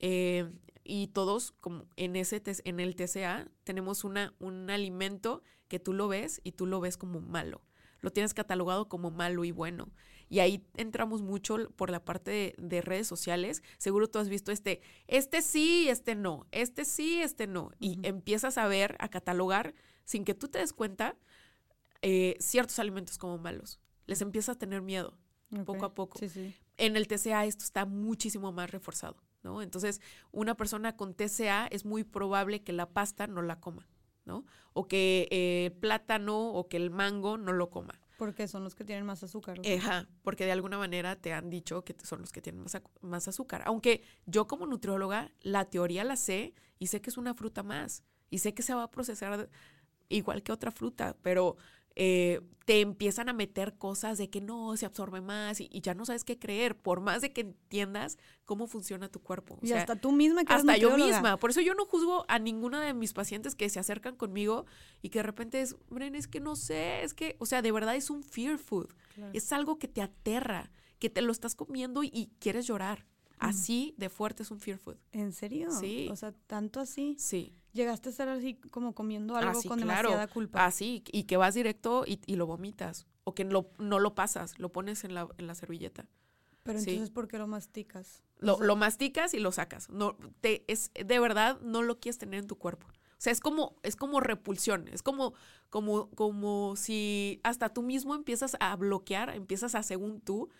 S2: Eh, y todos, como en, ese, en el TCA, tenemos una, un alimento que tú lo ves y tú lo ves como malo. Lo tienes catalogado como malo y bueno. Y ahí entramos mucho por la parte de, redes sociales. Seguro tú has visto este, este sí, este no, este sí, este no. Y empiezas a ver, a catalogar, sin que tú te des cuenta, eh, ciertos alimentos como malos. Les empiezas a tener miedo, poco a poco. En el TCA esto está muchísimo más reforzado. ¿No? Entonces, una persona con TCA es muy probable que la pasta no la coma, ¿no? O que el plátano o que el mango no lo coma.
S1: Porque son los que tienen más azúcar.
S2: Ajá, porque de alguna manera te han dicho que son los que tienen más, más azúcar. Aunque yo como nutrióloga, la teoría la sé y sé que es una fruta más. Y sé que se va a procesar igual que otra fruta, pero eh, te empiezan a meter cosas de que no, se absorbe más y, ya no sabes qué creer, por más de que entiendas cómo funciona tu cuerpo.
S1: y hasta tú misma
S2: que Hasta yo misma. Por eso yo no juzgo a ninguna de mis pacientes que se acercan conmigo y que de repente es, Bren, es que no sé, es que, o sea, de verdad es un fear food. Es algo que te aterra, que te lo estás comiendo y, quieres llorar. Así de fuerte es un fear food.
S1: ¿En serio?
S2: Sí.
S1: O sea, tanto así.
S2: Sí.
S1: Llegaste a estar así como comiendo algo con demasiada culpa.
S2: Así, y que vas directo y, lo vomitas. O que no lo pasas, lo pones en la, en la servilleta.
S1: Pero entonces, ¿por qué lo masticas?
S2: Lo, lo, masticas y lo sacas. No, te, es, de verdad, no lo quieres tener en tu cuerpo. O sea, es como, es como repulsión. Es como, como, como si hasta tú mismo empiezas a bloquear, empiezas a, según tú,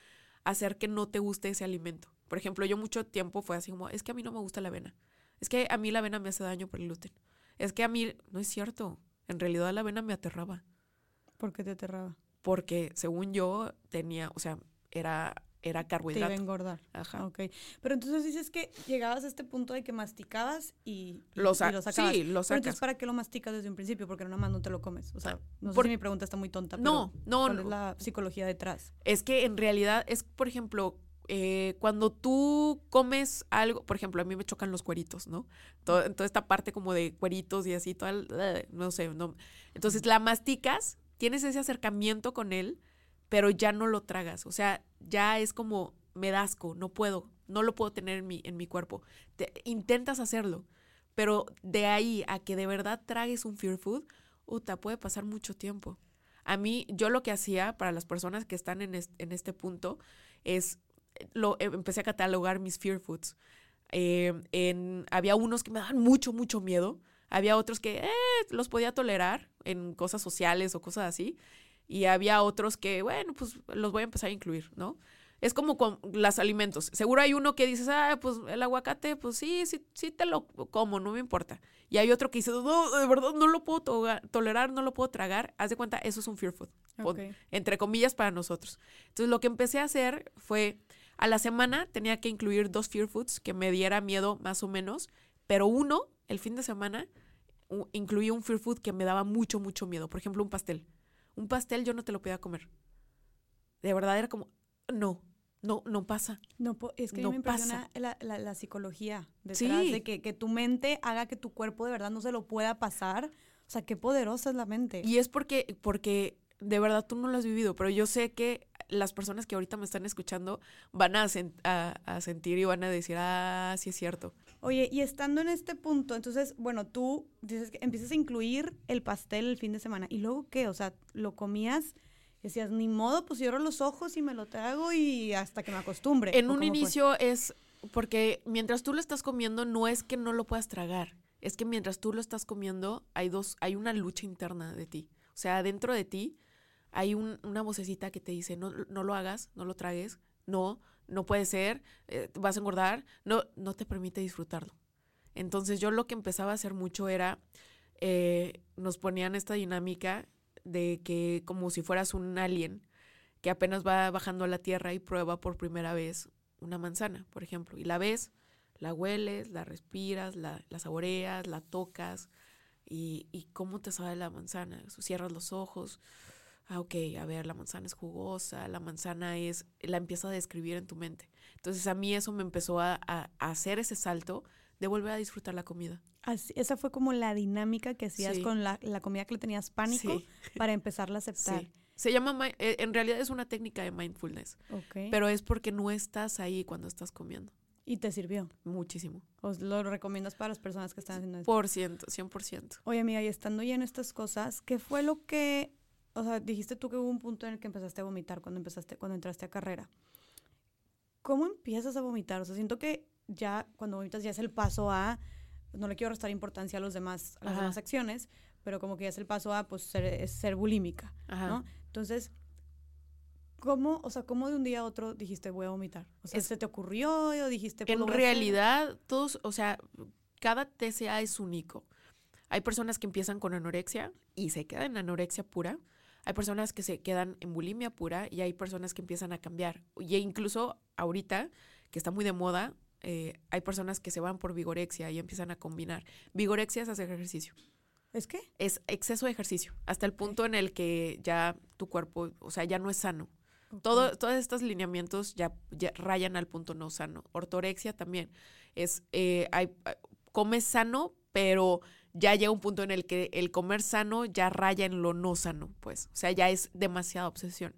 S2: hacer que no te guste ese alimento. Por ejemplo, yo mucho tiempo fue así como, es que a mí no me gusta la avena. Es que a mí la avena me hace daño por el gluten. Es que a mí, no es cierto. En realidad la avena me aterraba.
S1: ¿Por qué te aterraba?
S2: Porque según yo tenía, o sea, era, era carbohidrato.
S1: Te iba a engordar.
S2: Ajá.
S1: Ok. Pero entonces dices que llegabas a este punto de que masticabas y,
S2: lo, sacabas. Sí, lo sacas. Pero
S1: entonces, ¿para qué lo masticas desde un principio? Porque nada más no te lo comes. O sea, no sé si mi pregunta está muy tonta, pero
S2: no, no,
S1: ¿cuál es la psicología detrás?
S2: Es que en realidad es, por ejemplo, eh, cuando tú comes algo, por ejemplo, a mí me chocan los cueritos, ¿no? toda esta parte como de cueritos y así, todo no sé, no. Entonces la masticas, tienes ese acercamiento con él, pero ya no lo tragas, o sea, ya es como, me dasco, no puedo, no lo puedo tener en mi, en mi cuerpo. intentas hacerlo, pero de ahí a que de verdad tragues un fear food, uta, puede pasar mucho tiempo. A mí, yo lo que hacía para las personas que están en, en este punto es lo, eh, empecé a catalogar mis fear foods. Eh, en, había unos que me daban mucho, mucho miedo. Había otros que eh, los podía tolerar en cosas sociales o cosas así. Y había otros que, bueno, pues los voy a empezar a incluir, ¿no? Es como con los alimentos. Seguro hay uno que dices, ah, pues el aguacate, pues sí, sí, sí te lo como, no me importa. Y hay otro que dice, no, de verdad no lo puedo tolerar, no lo puedo tragar. Haz de cuenta, eso es un fear food. Entre comillas para nosotros. Entonces lo que empecé a hacer fue a la semana tenía que incluir dos fear foods que me diera miedo más o menos, pero uno, el fin de semana, incluía un fear food que me daba mucho, mucho miedo. Por ejemplo, un pastel. Un pastel yo no te lo podía comer. De verdad era como, no, no, no pasa.
S1: No, es que no me impresiona la, la, psicología detrás de que, que, tu mente haga que tu cuerpo de verdad no se lo pueda pasar. O sea, qué poderosa es la mente.
S2: Y es porque, porque de verdad tú no lo has vivido, pero yo sé que las personas que ahorita me están escuchando van a, a, sentir y van a decir, ah, sí es cierto.
S1: Oye, y estando en este punto, entonces, bueno, tú dices que empiezas a incluir el pastel el fin de semana. ¿Y luego qué? O sea, lo comías decías, ni modo, pues cierro los ojos y me lo trago y hasta que me acostumbre.
S2: En un inicio es porque mientras tú lo estás comiendo, no es que no lo puedas tragar. Es que mientras tú lo estás comiendo, hay dos, hay una lucha interna de ti. O sea, dentro de ti hay una vocecita que te dice, no, no lo hagas, no lo tragues, no, no puede ser, eh, vas a engordar, no, no te permite disfrutarlo. Entonces yo lo que empezaba a hacer mucho era, eh, nos ponían esta dinámica de que como si fueras un alien que apenas va bajando a la tierra y prueba por primera vez una manzana, por ejemplo, y la ves, la hueles, la respiras, la, saboreas, la tocas, y, y, cómo te sabe la manzana. Cierras los ojos, ah, ok, a ver, la manzana es jugosa, la manzana es, la empieza a describir en tu mente. Entonces a mí eso me empezó a, hacer ese salto de volver a disfrutar la comida.
S1: Así, esa fue como la dinámica que hacías con la, comida que le tenías pánico <laughs> para empezarla a aceptar. Sí.
S2: Se llama, eh, en realidad es una técnica de mindfulness, pero es porque no estás ahí cuando estás comiendo.
S1: ¿Y te sirvió?
S2: Muchísimo.
S1: ¿Os lo recomiendas para las personas que están haciendo
S2: esto? Por ciento, 100%.
S1: Oye, amiga, y estando ya en estas cosas, ¿qué fue lo que, o sea, dijiste tú que hubo un punto en el que empezaste a vomitar cuando empezaste, cuando entraste a carrera. ¿Cómo empiezas a vomitar? O sea, siento que ya cuando vomitas ya es el paso a, no le quiero restar importancia a los demás, a las demás acciones, pero como que ya es el paso a, pues, ser, ser bulímica, ¿no? Entonces, ¿cómo, o sea, cómo de un día a otro dijiste voy a vomitar? O sea, ¿se te ocurrió o dijiste...
S2: Pues, en realidad, todos, o sea, cada TCA es único. Hay personas que empiezan con anorexia y se quedan en anorexia pura. Hay personas que se quedan en bulimia pura y hay personas que empiezan a cambiar. Y incluso ahorita, que está muy de moda, eh, hay personas que se van por vigorexia y empiezan a combinar. Vigorexia es hacer ejercicio.
S1: ¿Es qué?
S2: Es exceso de ejercicio, hasta el punto en el que ya tu cuerpo, o sea, ya no es sano. Todo, todos estos lineamientos ya, rayan al punto no sano. Ortorexia también es, eh, hay, comes sano, pero ya llega un punto en el que el comer sano ya raya en lo no sano, pues. O sea, ya es demasiada obsesión.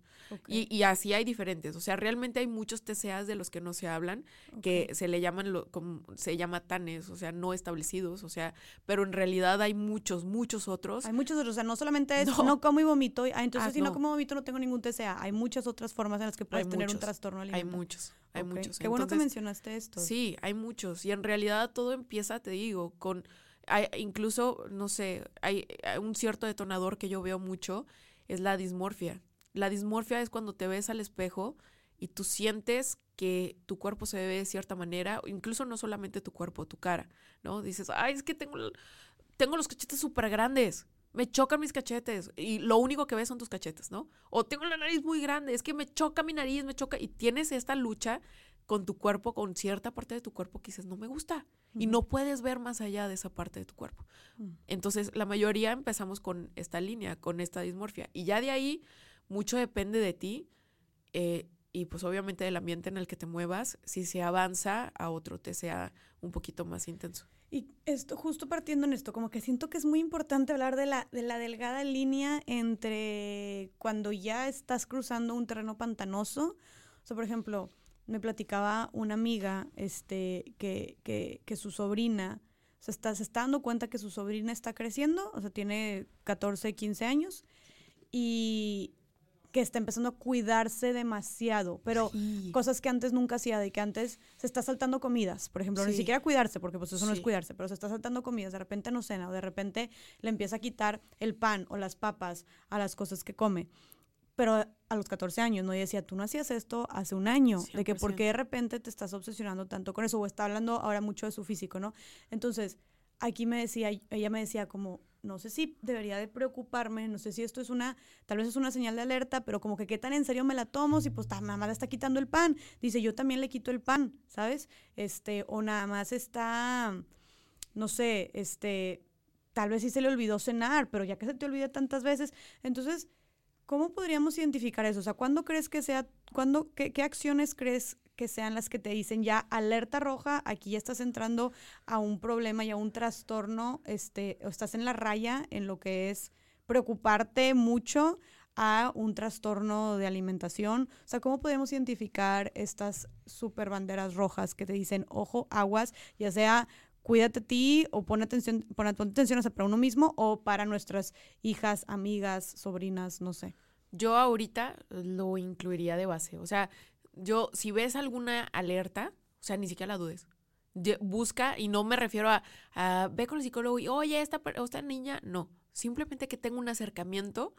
S2: Y, así hay diferentes. O sea, realmente hay muchos TCAs de los que no se hablan, que se le llaman, lo, como, se llama TANES, o sea, no establecidos, o sea, pero en realidad hay muchos, muchos otros.
S1: Hay muchos otros, o sea, no solamente es <laughs> no, como y vomito, ah, entonces ah, si no. como y vomito no tengo ningún TCA. Hay muchas otras formas en las que puedes tener un trastorno alimentario.
S2: Hay muchos, hay muchos.
S1: Qué bueno que mencionaste esto.
S2: Sí, hay muchos. Y en realidad todo empieza, te digo, con... Hay, incluso, no sé, hay un cierto detonador que yo veo mucho, es la dismorfia. La dismorfia es cuando te ves al espejo y tú sientes que tu cuerpo se ve de cierta manera, incluso no solamente tu cuerpo, tu cara, ¿no? Dices, ay, es que tengo, tengo los cachetes súper grandes, me chocan mis cachetes y lo único que ves son tus cachetes, ¿no? O tengo la nariz muy grande, es que me choca mi nariz, me choca y tienes esta lucha con tu cuerpo, con cierta parte de tu cuerpo que dices, no me gusta. Y no puedes ver más allá de esa parte de tu cuerpo. Entonces, la mayoría empezamos con esta línea, con esta dismorfia. Y ya de ahí mucho depende de ti eh, y pues obviamente del ambiente en el que te muevas, si se avanza a otro te sea un poquito más intenso.
S1: Y esto, justo partiendo en esto, como que siento que es muy importante hablar de la, de la delgada línea entre cuando ya estás cruzando un terreno pantanoso. O sea, por ejemplo, me platicaba una amiga este, que, que, que su sobrina, se está, se está dando cuenta que su sobrina está creciendo, o sea, tiene 14, 15 años, y que está empezando a cuidarse demasiado, pero cosas que antes nunca hacía, de que antes se está saltando comidas, por ejemplo, ni siquiera cuidarse, porque pues eso no es cuidarse, pero se está saltando comidas, de repente no cena, o de repente le empieza a quitar el pan o las papas a las cosas que come. Pero a los 14 años, ¿no? Y decía, tú no hacías esto hace un año, de que por qué de repente te estás obsesionando tanto con eso, o está hablando ahora mucho de su físico, ¿no? Entonces, aquí me decía, ella me decía como, no sé si debería de preocuparme, no sé si esto es una, tal vez es una señal de alerta, pero como que qué tan en serio me la tomo si pues ta, mamá le está quitando el pan. Dice, yo también le quito el pan, ¿sabes? Este, o nada más está, no sé, este, tal vez sí se le olvidó cenar, pero ya que se te olvida tantas veces, entonces, ¿cómo podríamos identificar eso? O sea, ¿cuándo crees que sea, cuándo, qué, acciones crees que sean las que te dicen ya alerta roja, aquí ya estás entrando a un problema y a un trastorno, este, o estás en la raya en lo que es preocuparte mucho a un trastorno de alimentación. O sea, ¿cómo podemos identificar estas super banderas rojas que te dicen, ojo, aguas, ya sea cuídate a ti o pon atención, pon, atención para uno mismo o para nuestras hijas, amigas, sobrinas, no sé?
S2: Yo ahorita lo incluiría de base. O sea, yo, si ves alguna alerta, O sea, ni siquiera la dudes. Busca, y no me refiero a, ve con el psicólogo y, oye, esta, esta niña, no. Simplemente que tenga un acercamiento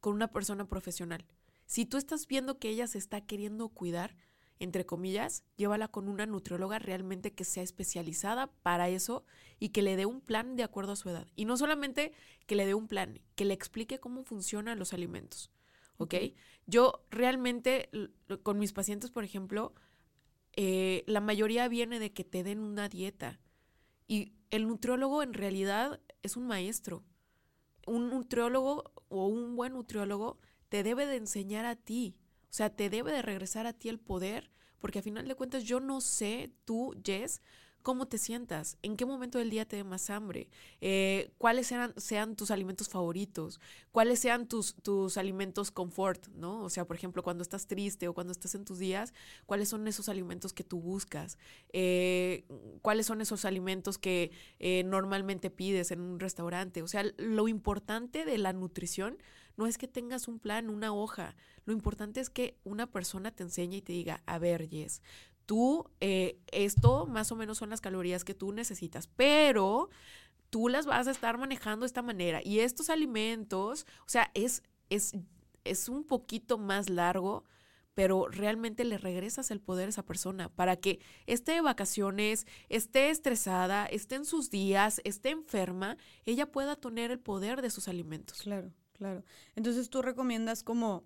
S2: con una persona profesional. Si tú estás viendo que ella se está queriendo cuidar, entre comillas, llévala con una nutrióloga realmente que sea especializada para eso y que le dé un plan de acuerdo a su edad. Y no solamente que le dé un plan, que le explique cómo funcionan los alimentos. ¿Ok? Yo realmente, con mis pacientes, por ejemplo, eh, la mayoría viene de que te den una dieta. Y el nutriólogo en realidad es un maestro. Un nutriólogo o un buen nutriólogo te debe de enseñar a ti sea, te debe de regresar a ti el poder, porque a final de cuentas yo no sé, tú, Jess, cómo te sientas, en qué momento del día te dé más hambre, eh, cuáles sean, tus alimentos favoritos, cuáles sean tus, tus alimentos confort, ¿no? O sea, por ejemplo, cuando estás triste o cuando estás en tus días, cuáles son esos alimentos que tú buscas, eh, cuáles son esos alimentos que eh, normalmente pides en un restaurante. O sea, lo importante de la nutrición no es que tengas un plan, una hoja. Lo importante es que una persona te enseñe y te diga, a ver, Yes, tú, eh, esto más o menos son las calorías que tú necesitas, pero tú las vas a estar manejando de esta manera. Y estos alimentos, o sea, es, es, es un poquito más largo pero realmente le regresas el poder a esa persona para que esté de vacaciones, esté estresada, esté en sus días, esté enferma, ella pueda tener el poder de sus alimentos.
S1: Claro. Claro. Entonces tú recomiendas como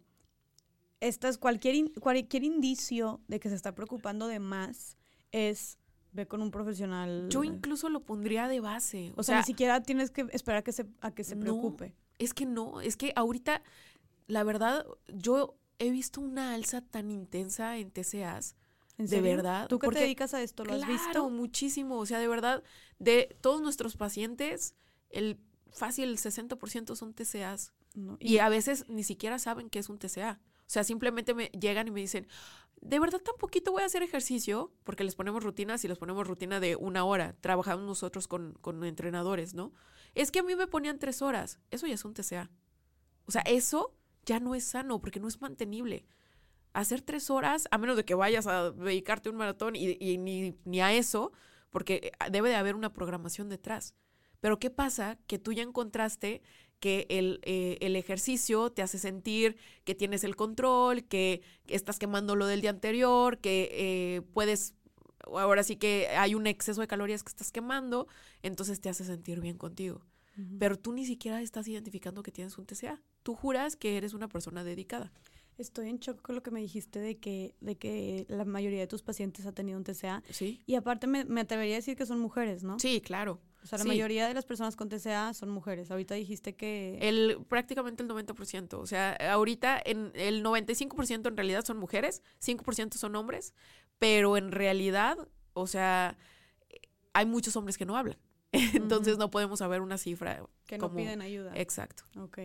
S1: estas, cualquier, cualquier indicio de que se está preocupando de más es ve con un profesional.
S2: Yo incluso lo pondría de base.
S1: O, sea, ni siquiera tienes que esperar a que se, a que se preocupe.
S2: Es que no, es que ahorita, la verdad, yo he visto una alza tan intensa en TCAs. De verdad.
S1: ¿Tú que te dedicas a esto? ¿Lo has visto?
S2: muchísimo. O sea, de verdad, de todos nuestros pacientes, el fácil, el 60% son TCAs. y, a veces ni siquiera saben qué es un TCA. O sea, simplemente me llegan y me dicen, de verdad tan poquito voy a hacer ejercicio, porque les ponemos rutinas y les ponemos rutina de una hora. Trabajamos nosotros con, con entrenadores, ¿no? Es que a mí me ponían tres horas. Eso ya es un TCA. O sea, eso ya no es sano porque no es mantenible. Hacer tres horas, a menos de que vayas a dedicarte un maratón y, y ni, ni a eso, porque debe de haber una programación detrás. Pero ¿qué pasa? Que tú ya encontraste que el, eh, el, ejercicio te hace sentir que tienes el control, que estás quemando lo del día anterior, que eh, puedes, ahora sí que hay un exceso de calorías que estás quemando, entonces te hace sentir bien contigo. Pero tú ni siquiera estás identificando que tienes un TCA. Tú juras que eres una persona dedicada.
S1: Estoy en shock con lo que me dijiste de que, de que la mayoría de tus pacientes ha tenido un TCA.
S2: Sí.
S1: Y aparte me, me atrevería a decir que son mujeres, ¿no?
S2: Sí, claro.
S1: O sea, la mayoría de las personas con TCA son mujeres. Ahorita dijiste que...
S2: El, prácticamente el 90%. O sea, ahorita en el 95% en realidad son mujeres, 5% son hombres, pero en realidad, o sea, hay muchos hombres que no hablan. <laughs> Entonces no podemos saber una cifra.
S1: Que no piden ayuda.
S2: Exacto.
S1: Ok.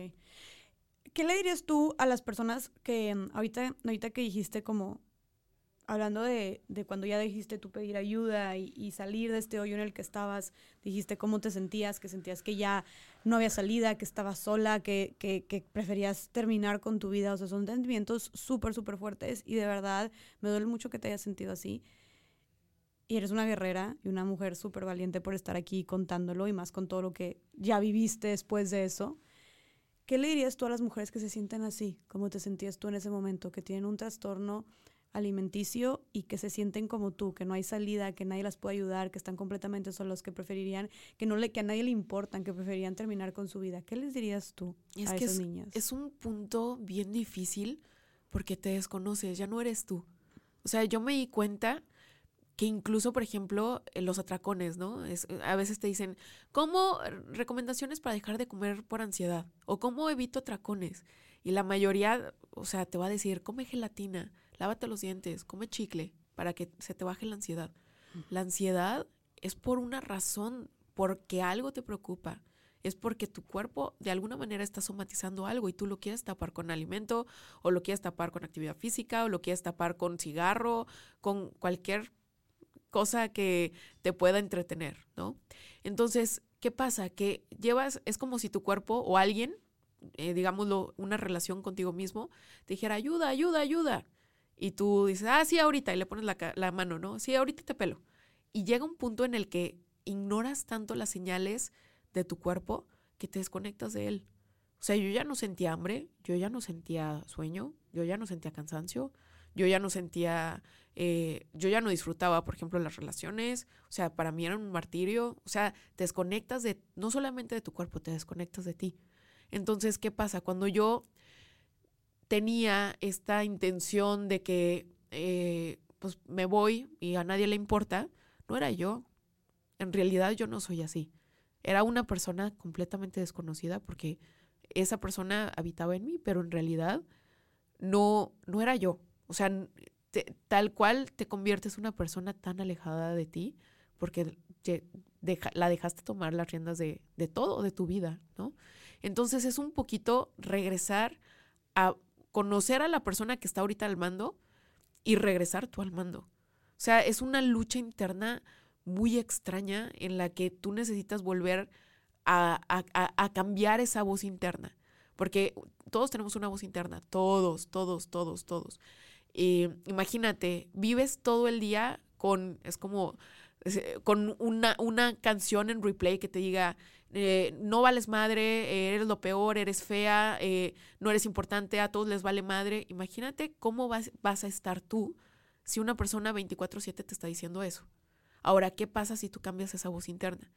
S1: ¿Qué le dirías tú a las personas que mm, ahorita, ahorita que dijiste como, hablando de, de cuando ya dijiste tú pedir ayuda y, salir de este hoyo en el que estabas, dijiste cómo te sentías, que sentías que ya no había salida, que estabas sola, que, que, preferías terminar con tu vida. O sea, son sentimientos súper, súper fuertes y de verdad me duele mucho que te hayas sentido así. Y eres una guerrera y una mujer súper valiente por estar aquí contándolo y más con todo lo que ya viviste después de eso. ¿Qué le dirías tú a las mujeres que se sienten así, como te sentías tú en ese momento, que tienen un trastorno alimenticio y que se sienten como tú, que no hay salida, que nadie las puede ayudar, que están completamente solos, que preferirían, que no le, que a nadie le importan, que preferirían terminar con su vida? ¿Qué les dirías tú a esas niñas?
S2: Es un punto bien difícil porque te desconoces, ya no eres tú. O sea, yo me di cuenta que incluso, por ejemplo, los atracones, ¿no? Es, a veces te dicen, ¿cómo recomendaciones para dejar de comer por ansiedad? O ¿cómo evito atracones? Y la mayoría, o sea, te va a decir, come gelatina, lávate los dientes, come chicle, para que se te baje la ansiedad. La ansiedad es por una razón, porque algo te preocupa. Es porque tu cuerpo de alguna manera está somatizando algo y tú lo quieres tapar con alimento, o lo quieres tapar con actividad física, o lo quieres tapar con cigarro, con cualquier cosa que te pueda entretener, ¿no? Entonces, ¿qué pasa? Que llevas, es como si tu cuerpo o alguien, eh, digámoslo, una relación contigo mismo, te dijera, ayuda, ayuda, ayuda. Y tú dices, ah, sí, ahorita, y le pones la, la mano, ¿no? Sí, ahorita te pelo. Y llega un punto en el que ignoras tanto las señales de tu cuerpo que te desconectas de él. O sea, yo ya no sentía hambre, yo ya no sentía sueño, yo ya no sentía cansancio, yo ya no sentía, eh, yo ya no disfrutaba, por ejemplo, las relaciones. O sea, para mí era un martirio. O sea, te desconectas de, no solamente de tu cuerpo, te desconectas de ti. Entonces, ¿qué pasa? Cuando yo tenía esta intención de que eh, pues me voy y a nadie le importa, no era yo. En realidad yo no soy así. Era una persona completamente desconocida porque esa persona habitaba en mí, pero en realidad no, no era yo. O sea, tal cual te conviertes en una persona tan alejada de ti porque la dejaste tomar las riendas de, de todo, de tu vida, ¿no? Entonces es un poquito regresar a conocer a la persona que está ahorita al mando y regresar tú al mando. O sea, es una lucha interna muy extraña en la que tú necesitas volver a, cambiar esa voz interna. Porque todos tenemos una voz interna, todos, todos, todos, todos. imagínate, vives todo el día con, es como, con una, una canción en replay que te diga, eh, no vales madre, eres lo peor, eres fea, eh, no eres importante, a todos les vale madre. Imagínate cómo vas, vas a estar tú si una persona 24/7 te está diciendo eso. Ahora, ¿qué pasa si tú cambias esa voz interna?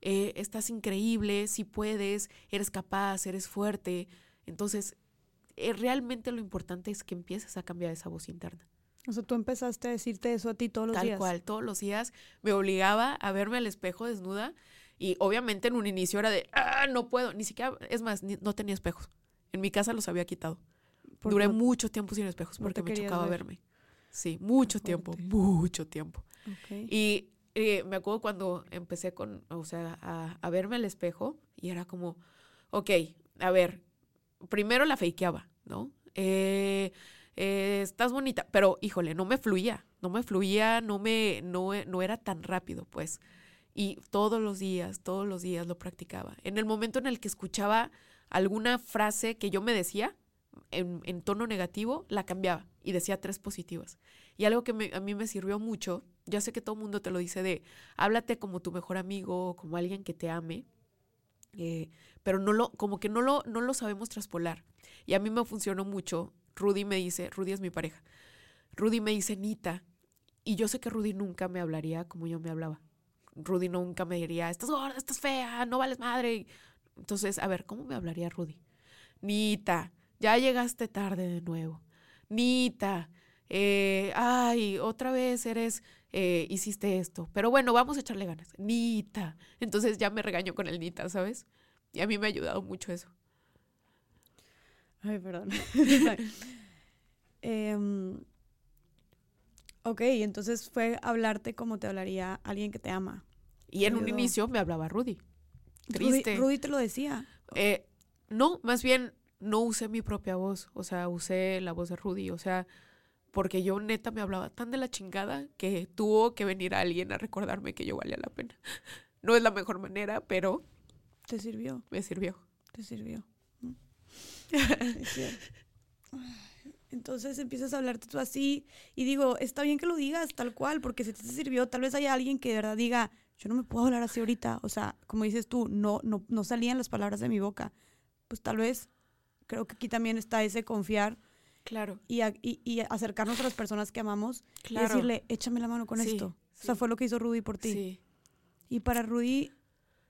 S2: Eh, estás increíble, si puedes, eres capaz, eres fuerte. Entonces, realmente lo importante es que empieces a cambiar esa voz interna.
S1: O sea, tú empezaste a decirte eso a ti todos los días.
S2: Tal cual, todos los días me obligaba a verme al espejo desnuda y obviamente en un inicio era de, ah, no puedo, ni siquiera, es más, no tenía espejos. En mi casa los había quitado. Duré mucho tiempo sin espejos porque me chocaba verme. Sí, mucho tiempo, mucho tiempo. Y eh, me acuerdo cuando empecé con, o sea, a, verme al espejo y era como, ok, a ver, primero la fakeaba, ¿no? Eh, eh, estás bonita, pero híjole, no me fluía, no me fluía, no me, no, no era tan rápido, pues. Y todos los días, todos los días lo practicaba. En el momento en el que escuchaba alguna frase que yo me decía en, tono negativo, la cambiaba y decía tres positivas. Y algo que a mí me sirvió mucho, ya sé que todo el mundo te lo dice de, háblate como tu mejor amigo, como alguien que te ame, eh, pero no lo, como que no lo, no lo sabemos traspolar. Y a mí me funcionó mucho. Rudy me dice, Rudy es mi pareja. Rudy me dice, Nita, y yo sé que Rudy nunca me hablaría como yo me hablaba. Rudy nunca me diría, estás gorda, estás fea, no vales madre. Entonces, a ver, ¿cómo me hablaría Rudy? Nita, ya llegaste tarde de nuevo. Nita, eh, ay, otra vez eres, eh, hiciste esto. Pero bueno, vamos a echarle ganas. Nita. Entonces ya me regaño con el Nita, ¿sabes? Y a mí me ha ayudado mucho eso.
S1: Ay, perdón. <laughs> <laughs> Em, Ok, entonces fue hablarte como te hablaría alguien que te ama.
S2: Y en un inicio me hablaba Rudy.
S1: Triste. Rudy, te lo decía.
S2: Eh, no, más bien no usé mi propia voz, o sea, usé la voz de Rudy, o sea, porque yo neta me hablaba tan de la chingada que tuvo que venir alguien a recordarme que yo valía la pena. <laughs> No es la mejor manera, pero...
S1: ¿Te sirvió?
S2: Me sirvió.
S1: Te sirvió. <laughs> Entonces empiezas a hablarte tú así y digo, está bien que lo digas tal cual, porque si te sirvió, tal vez haya alguien que de verdad diga, yo no me puedo hablar así ahorita. O sea, como dices tú, no, no, no salían las palabras de mi boca. Pues tal vez creo que aquí también está ese confiar.
S2: Claro.
S1: Y, y, acercarnos a las personas que amamos y decirle, échame la mano con esto. O sea, fue lo que hizo Rudy por ti. Sí. Y para Rudy...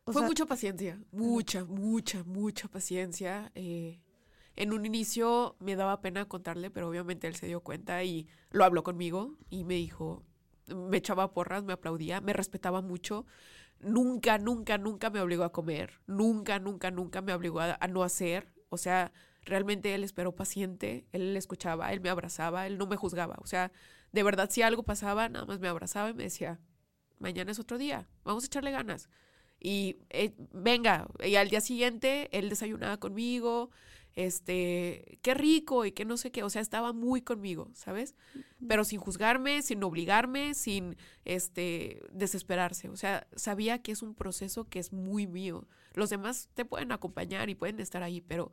S2: fue mucha paciencia, mucha, mucha, mucha paciencia. Eh, en un inicio me daba pena contarle, pero obviamente él se dio cuenta y lo habló conmigo y me dijo, me echaba porras, me aplaudía, me respetaba mucho. Nunca, nunca, nunca me obligó a comer. Nunca, nunca, nunca me obligó a, no hacer. O sea, realmente él esperó paciente, él le escuchaba, él me abrazaba, él no me juzgaba. O sea, de verdad, si algo pasaba, nada más me abrazaba y me decía, mañana es otro día, vamos a echarle ganas. Y eh, venga, y al día siguiente él desayunaba conmigo, este, qué rico y que no sé qué, o sea, estaba muy conmigo, ¿sabes? Pero sin juzgarme, sin obligarme, sin, este, desesperarse, o sea, sabía que es un proceso que es muy mío. Los demás te pueden acompañar y pueden estar ahí, pero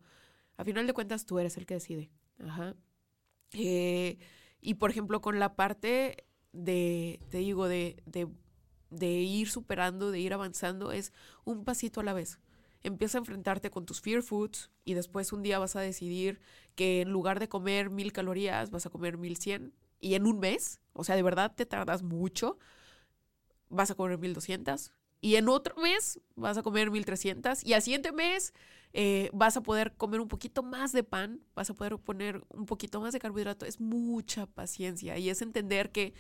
S2: a final de cuentas tú eres el que decide. Ajá. Eh, Y por ejemplo, con la parte de, te digo, de, de, de ir superando, de ir avanzando, es un pasito a la vez. Empieza a enfrentarte con tus fear foods y después un día vas a decidir que en lugar de comer mil calorías vas a comer mil cien y en un mes, o sea, de verdad te tardas mucho, vas a comer mil doscientas y en otro mes vas a comer 1300 y al siguiente mes eh, vas a poder comer un poquito más de pan, vas a poder poner un poquito más de carbohidrato. Es mucha paciencia y es entender que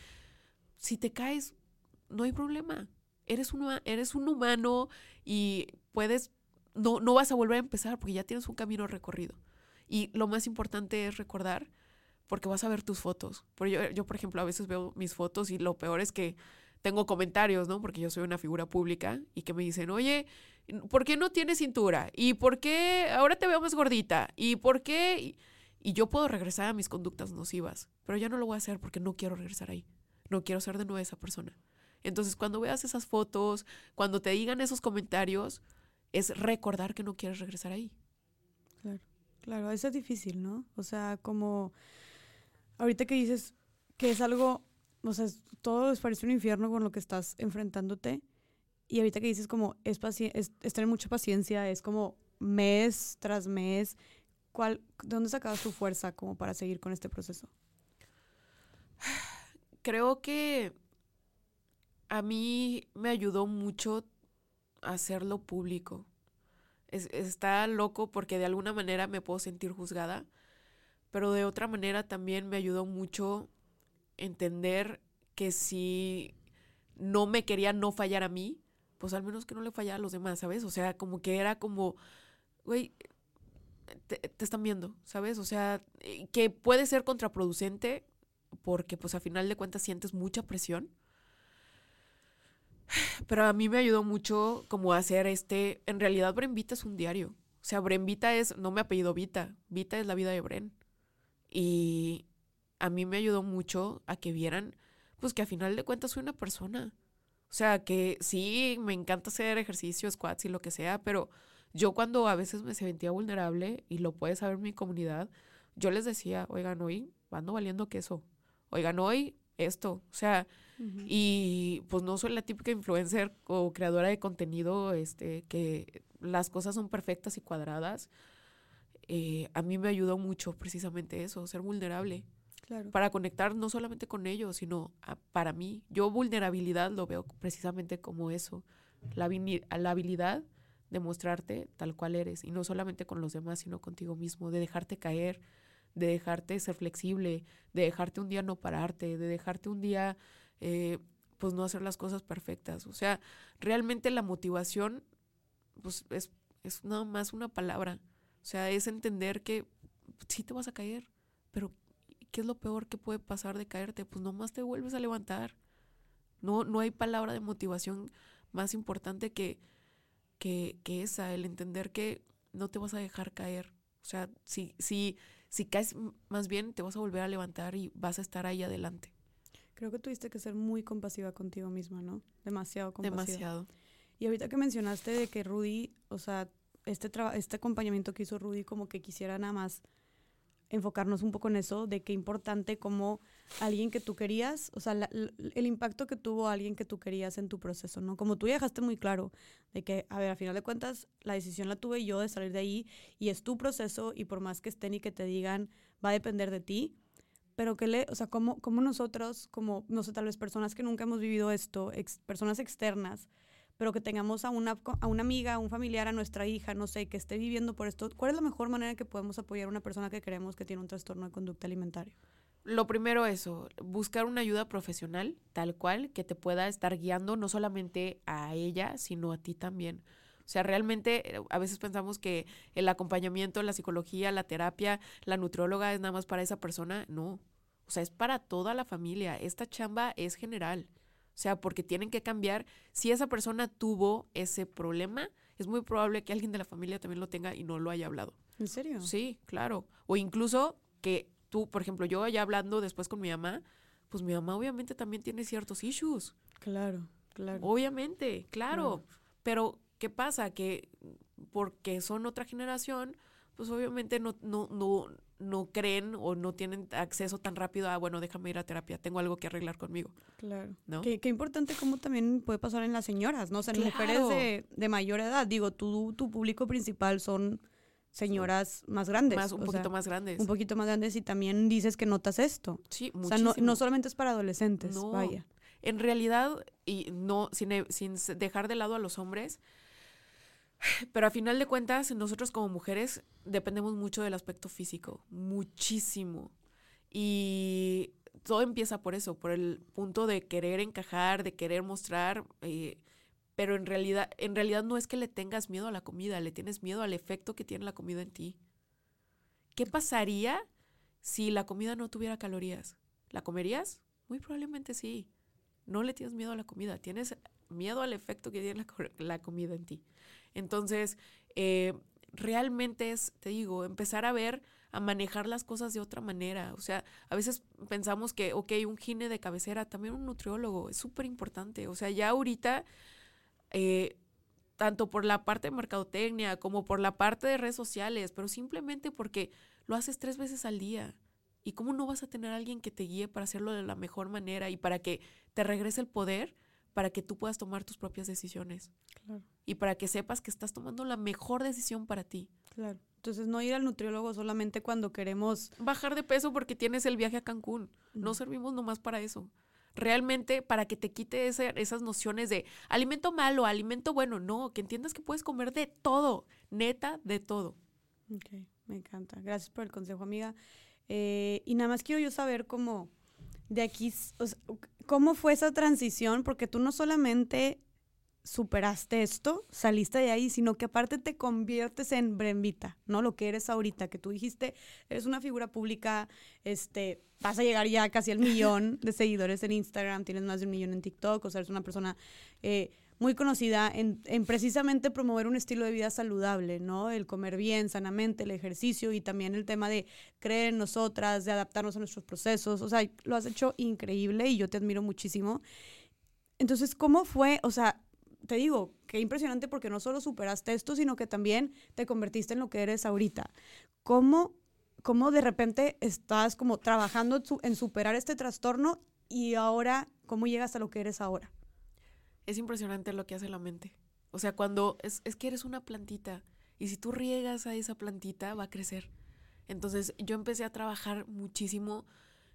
S2: si te caes, no hay problema. Eres un, eres un humano y puedes, no, no vas a volver a empezar porque ya tienes un camino recorrido. Y lo más importante es recordar, porque vas a ver tus fotos. Porque yo, yo, por ejemplo, a veces veo mis fotos y lo peor es que tengo comentarios, ¿no? Porque yo soy una figura pública y que me dicen, oye, ¿por qué no tienes cintura? ¿Y por qué ahora te veo más gordita? ¿Y por qué? Y yo puedo regresar a mis conductas nocivas, pero ya no lo voy a hacer porque no quiero regresar ahí. No quiero ser de nuevo esa persona. Entonces, cuando veas esas fotos, cuando te digan esos comentarios, es recordar que no quieres regresar ahí.
S1: Claro, claro, eso es difícil, ¿no? O sea, como ahorita que dices que es algo o sea, todo les parece un infierno con lo que estás enfrentándote. Y ahorita que dices como es, es, tener mucha paciencia, es como mes tras mes. ¿Cuál, ¿De dónde sacabas tu fuerza como para seguir con este proceso? <sighs>
S2: Creo que a mí me ayudó mucho hacerlo público. está loco porque de alguna manera me puedo sentir juzgada, pero de otra manera también me ayudó mucho entender que si no me quería no fallar a mí, pues al menos que no le fallara a los demás, ¿sabes? O sea, como que era como, güey, te, están viendo, ¿sabes? O sea, eh, que puede ser contraproducente porque pues a final de cuentas sientes mucha presión. Pero a mí me ayudó mucho como hacer este, en realidad Brenvita es un diario. O sea, Brenvita es, no me apellido Vita, Vita es la vida de Bren. Y, a mí me ayudó mucho a que vieran, pues que a final de cuentas soy una persona. O sea, que sí, me encanta hacer ejercicio, squats y lo que sea, pero yo cuando a veces me sentía vulnerable, y lo puede saber mi comunidad, yo les decía, oigan, hoy ando valiendo queso. Oigan, hoy esto. O sea, y pues no soy la típica influencer o creadora de contenido, este, que las cosas son perfectas y cuadradas. Eh, a mí me ayudó mucho precisamente eso, ser vulnerable. Para conectar no solamente con ellos, sino para mí. Yo vulnerabilidad lo veo precisamente como eso. La, la habilidad de mostrarte tal cual eres. Y no solamente con los demás, sino contigo mismo. De dejarte caer, de dejarte ser flexible, de dejarte un día no pararte, de dejarte un día eh, pues no hacer las cosas perfectas. O sea, realmente la motivación pues es, es nada más una palabra. O sea, es entender que sí te vas a caer, pero ¿qué es lo peor que puede pasar de caerte? Pues nomás te vuelves a levantar. No, no hay palabra de motivación más importante que, que, que esa, el entender que no te vas a dejar caer. O sea, si, si, si caes más bien, te vas a volver a levantar y vas a estar ahí adelante.
S1: Creo que tuviste que ser muy compasiva contigo misma, ¿no? Demasiado compasiva.
S2: Demasiado.
S1: Y ahorita que mencionaste de que Rudy, o sea, este, este acompañamiento que hizo Rudy como que quisiera nada más enfocarnos un poco en eso, de qué importante como alguien que tú querías, o sea, el impacto que tuvo alguien que tú querías en tu proceso, ¿no? Como tú ya dejaste muy claro de que, a ver, a final de cuentas, la decisión la tuve yo de salir de ahí y es tu proceso y por más que estén y que te digan, va a depender de ti, pero que le, o sea, como, como nosotros, como, no sé, tal vez personas que nunca hemos vivido esto, personas externas, pero que tengamos a una, a una amiga, a un familiar, a nuestra hija, no sé, que esté viviendo por esto, ¿cuál es la mejor manera que podemos apoyar a una persona que creemos que tiene un trastorno de conducta alimentaria?
S2: Lo primero eso, buscar una ayuda profesional, tal cual, que te pueda estar guiando no solamente a ella, sino a ti también. O sea, realmente eh, a veces pensamos que el acompañamiento, la psicología, la terapia, la nutrióloga es nada más para esa persona. No. O sea, es para toda la familia. Esta chamba es general. O sea, porque tienen que cambiar. Si esa persona tuvo ese problema, es muy probable que alguien de la familia también lo tenga y no lo haya hablado.
S1: ¿En serio?
S2: Sí, claro. O incluso que tú, por ejemplo, yo ya hablando después con mi mamá, pues mi mamá obviamente también tiene ciertos issues.
S1: Claro, claro.
S2: Obviamente, claro. Pero, ¿qué pasa? Que porque son otra generación, pues obviamente no, no, no, no creen o no tienen acceso tan rápido a, bueno, déjame ir a terapia, tengo algo que arreglar conmigo.
S1: Claro. ¿no? Qué, qué importante cómo también puede pasar en las señoras, ¿no? O sea, en mujeres de, de, mayor edad. Digo, tú, tu público principal son señoras más grandes.
S2: Más, un poquito más grandes.
S1: Un poquito más grandes y también dices que notas esto.
S2: Sí,
S1: muchísimo. O sea, no, solamente es para adolescentes, no. vaya.
S2: En realidad, y no, sin, sin dejar de lado a los hombres, pero a final de cuentas, nosotros como mujeres dependemos mucho del aspecto físico, muchísimo. Y todo empieza por eso, por el punto de querer encajar, de querer mostrar, eh, pero en realidad, en realidad no es que le tengas miedo a la comida, le tienes miedo al efecto que tiene la comida en ti. ¿Qué pasaría si la comida no tuviera calorías? ¿La comerías? Muy probablemente sí. No le tienes miedo a la comida, tienes miedo al efecto que tiene la comida en ti. Entonces, eh, realmente es, te digo, empezar a ver, a manejar las cosas de otra manera. O sea, a veces pensamos que, ok, un gine de cabecera, también un nutriólogo, es súper importante. O sea, ya ahorita, eh, tanto por la parte de mercadotecnia como por la parte de redes sociales, pero simplemente porque lo haces tres veces al día. ¿Y cómo no vas a tener a alguien que te guíe para hacerlo de la mejor manera y para que te regrese el poder? Para que tú puedas tomar tus propias decisiones. Claro. Y para que sepas que estás tomando la mejor decisión para ti.
S1: Claro. Entonces, no ir al nutriólogo solamente cuando queremos...
S2: Bajar de peso porque tienes el viaje a Cancún. No servimos nomás para eso. Realmente para que te quite esas nociones de alimento malo, alimento bueno. No, que entiendas que puedes comer de todo. Neta, de todo.
S1: Ok, me encanta. Gracias por el consejo, amiga. Eh, y nada más quiero yo saber cómo de aquí, ¿cómo fue esa transición? Porque tú no solamente superaste esto, saliste de ahí, sino que aparte te conviertes en Brembita, ¿no? Lo que eres ahorita, que tú dijiste, eres una figura pública, este, vas a llegar ya casi al <laughs> millón de seguidores en Instagram, tienes más de un millón en TikTok, o sea, eres una persona eh, muy conocida en, precisamente promover un estilo de vida saludable, ¿no? El comer bien, sanamente, el ejercicio y también el tema de creer en nosotras, de adaptarnos a nuestros procesos. O sea, lo has hecho increíble y yo te admiro muchísimo. Entonces, ¿cómo fue? O sea, te digo, qué impresionante porque no solo superaste esto, sino que también te convertiste en lo que eres ahorita. ¿Cómo, cómo de repente estás como trabajando en superar este trastorno y ahora, cómo llegas a lo que eres ahora?
S2: Es impresionante lo que hace la mente. O sea, cuando es, es que eres una plantita y si tú riegas a esa plantita va a crecer. Entonces yo empecé a trabajar muchísimo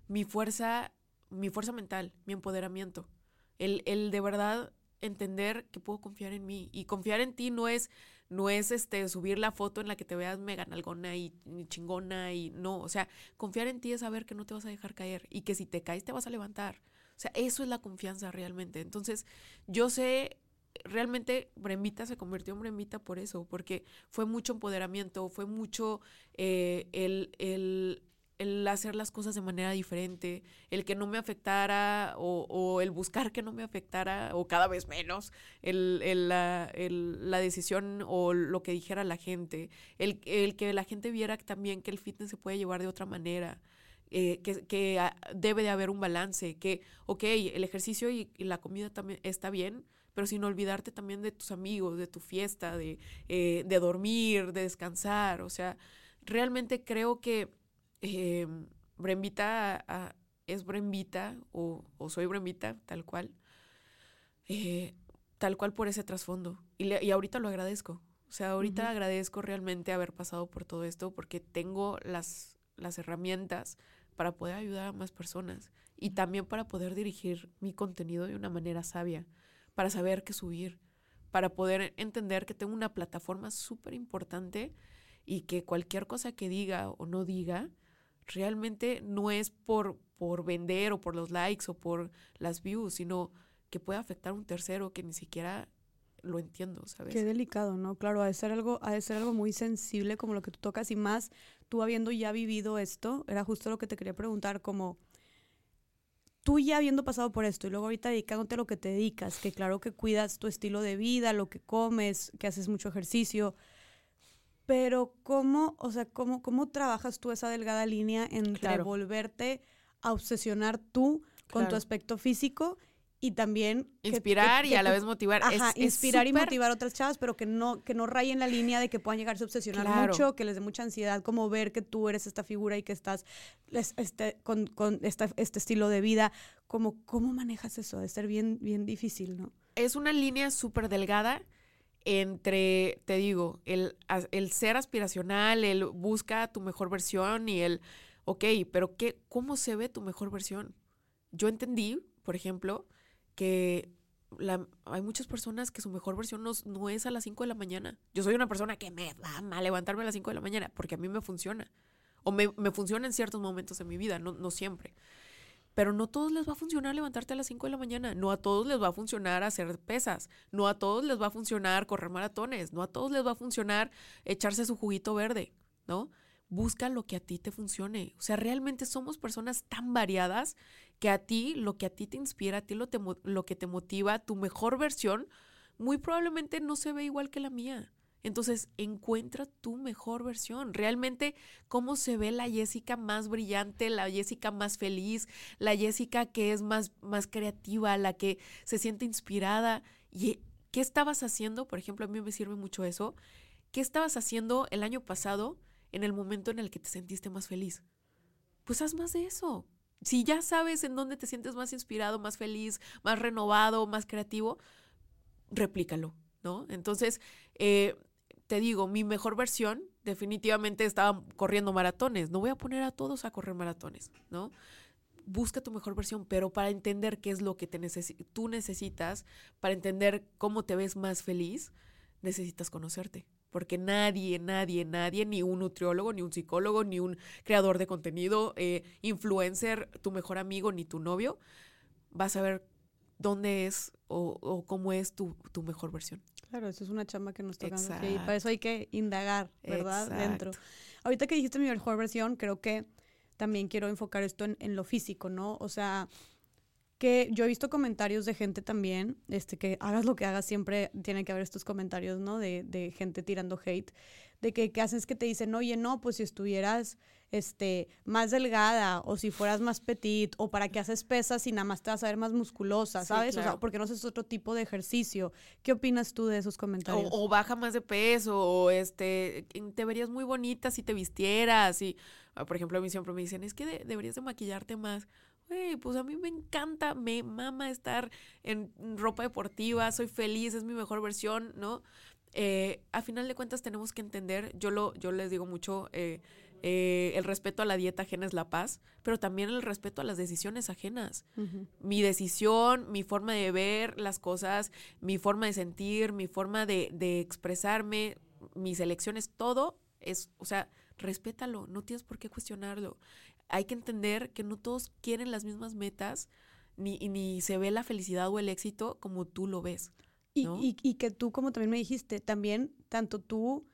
S2: mi fuerza, mi fuerza mental, mi empoderamiento. El, el de verdad entender que puedo confiar en mí. Y confiar en ti no es, no es este, subir la foto en la que te veas mega nalgona y, y, chingona y no. O sea, confiar en ti es saber que no te vas a dejar caer y que si te caes te vas a levantar. O sea, eso es la confianza realmente. Entonces, yo sé, realmente Brembita se convirtió en Brembita por eso, porque fue mucho empoderamiento, fue mucho eh, el, el, el, hacer las cosas de manera diferente, el que no me afectara o, o el buscar que no me afectara o cada vez menos el, la, la, decisión o lo que dijera la gente, el, el que la gente viera también que el fitness se puede llevar de otra manera. Eh, que, ah, debe de haber un balance, que, ok, el ejercicio y, la comida también está bien, pero sin olvidarte también de tus amigos, de tu fiesta, de, eh, de dormir, de descansar. O sea, realmente creo que eh, Brembita ah, es Brembita o, o, soy Brembita, tal cual, tal cual por ese trasfondo. Y, y ahorita lo agradezco. O sea, ahorita agradezco realmente haber pasado por todo esto porque tengo las, las herramientas para poder ayudar a más personas y también para poder dirigir mi contenido de una manera sabia, para saber qué subir, para poder entender que tengo una plataforma súper importante y que cualquier cosa que diga o no diga, realmente no es por, por vender o por los likes o por las views, sino que puede afectar a un tercero que ni siquiera lo entiendo, ¿sabes?
S1: Qué delicado, ¿no? Claro, ha de algo, ha de ser algo muy sensible como lo que tú tocas y más tú habiendo ya vivido esto, era justo lo que te quería preguntar, como tú ya habiendo pasado por esto y luego ahorita dedicándote a lo que te dedicas, que claro que cuidas tu estilo de vida, lo que comes, que haces mucho ejercicio, pero cómo, o sea, cómo, cómo trabajas tú esa delgada línea entre volverte a obsesionar tú con tu aspecto físico y también
S2: inspirar y a la vez motivar.
S1: Ajá, inspirar y motivar a otras chavas, pero que no que no rayen la línea de que puedan llegar a obsesionar mucho, que les dé mucha ansiedad, como ver que tú eres esta figura y que estás este, con, con este estilo de vida. Como, ¿Cómo manejas eso? De ser bien, bien difícil, ¿no?
S2: Es una línea súper delgada entre, te digo, el, el ser aspiracional, el busca tu mejor versión y el, ok, pero qué, ¿cómo se ve tu mejor versión? Yo entendí, por ejemplo, que hay muchas personas que su mejor versión no, es a las 5 de la mañana. Yo soy una persona que me da mal levantarme a las 5 de la mañana porque a mí me funciona. O me, funciona en ciertos momentos de mi vida, no, no siempre. Pero no a todos les va a funcionar levantarte a las 5 de la mañana. No a todos les va a funcionar hacer pesas. No a todos les va a funcionar correr maratones. No a todos les va a funcionar echarse su juguito verde, ¿no? Busca lo que a ti te funcione. O sea, realmente somos personas tan variadas que a ti, lo que a ti te inspira, a ti lo, lo que te motiva, tu mejor versión, muy probablemente no se ve igual que la mía. Entonces, encuentra tu mejor versión. Realmente, cómo se ve la Jessica más brillante, la Jessica más feliz, la Jessica que es más, más creativa, la que se siente inspirada. ¿Y qué estabas haciendo? Por ejemplo, a mí me sirve mucho eso. ¿Qué estabas haciendo el año pasado en el momento en el que te sentiste más feliz? Pues haz más de eso si ya sabes en dónde te sientes más inspirado, más feliz, más renovado, más creativo, replícalo, ¿no? Entonces, eh, te digo, mi mejor versión definitivamente estaba corriendo maratones. No voy a poner a todos a correr maratones, ¿no? Busca tu mejor versión, pero para entender qué es lo que te tú necesitas, para entender cómo te ves más feliz, necesitas conocerte porque nadie, nadie, nadie, ni un nutriólogo, ni un psicólogo, ni un creador de contenido, eh, influencer, tu mejor amigo, ni tu novio, va a saber dónde es o, cómo es tu, mejor versión.
S1: Claro, eso es una chamba que nos toca y para eso hay que indagar, ¿verdad? Dentro. Ahorita que dijiste mi mejor versión, creo que también quiero enfocar esto en, en lo físico, ¿no? O sea, que yo he visto comentarios de gente también, este, que hagas lo que hagas, siempre tiene que haber estos comentarios, ¿no? De, de gente tirando hate, de que, que haces que te dicen, oye, no, pues si estuvieras este, más delgada o si fueras más petit o para qué haces pesas y nada más te vas a ver más musculosa, ¿sabes? O sea, porque no haces otro tipo de ejercicio. ¿Qué opinas tú de esos comentarios?
S2: O, baja más de peso o este, te verías muy bonita si te vistieras y, ah, por ejemplo, a mí siempre me dicen, es que deberías de maquillarte más pues a mí me encanta, me mama estar en ropa deportiva, soy feliz, es mi mejor versión, ¿no? Eh, a final de cuentas tenemos que entender, yo, lo, yo les digo mucho, eh, eh, el respeto a la dieta ajena es la paz, pero también el respeto a las decisiones ajenas. Mi decisión, mi forma de ver las cosas, mi forma de sentir, mi forma de, de expresarme, mis elecciones, todo es, o sea, respétalo, no tienes por qué cuestionarlo hay que entender que no todos quieren las mismas metas, ni, ni se ve la felicidad o el éxito como tú lo ves.
S1: Y, y, que tú, como también me dijiste, también tanto tú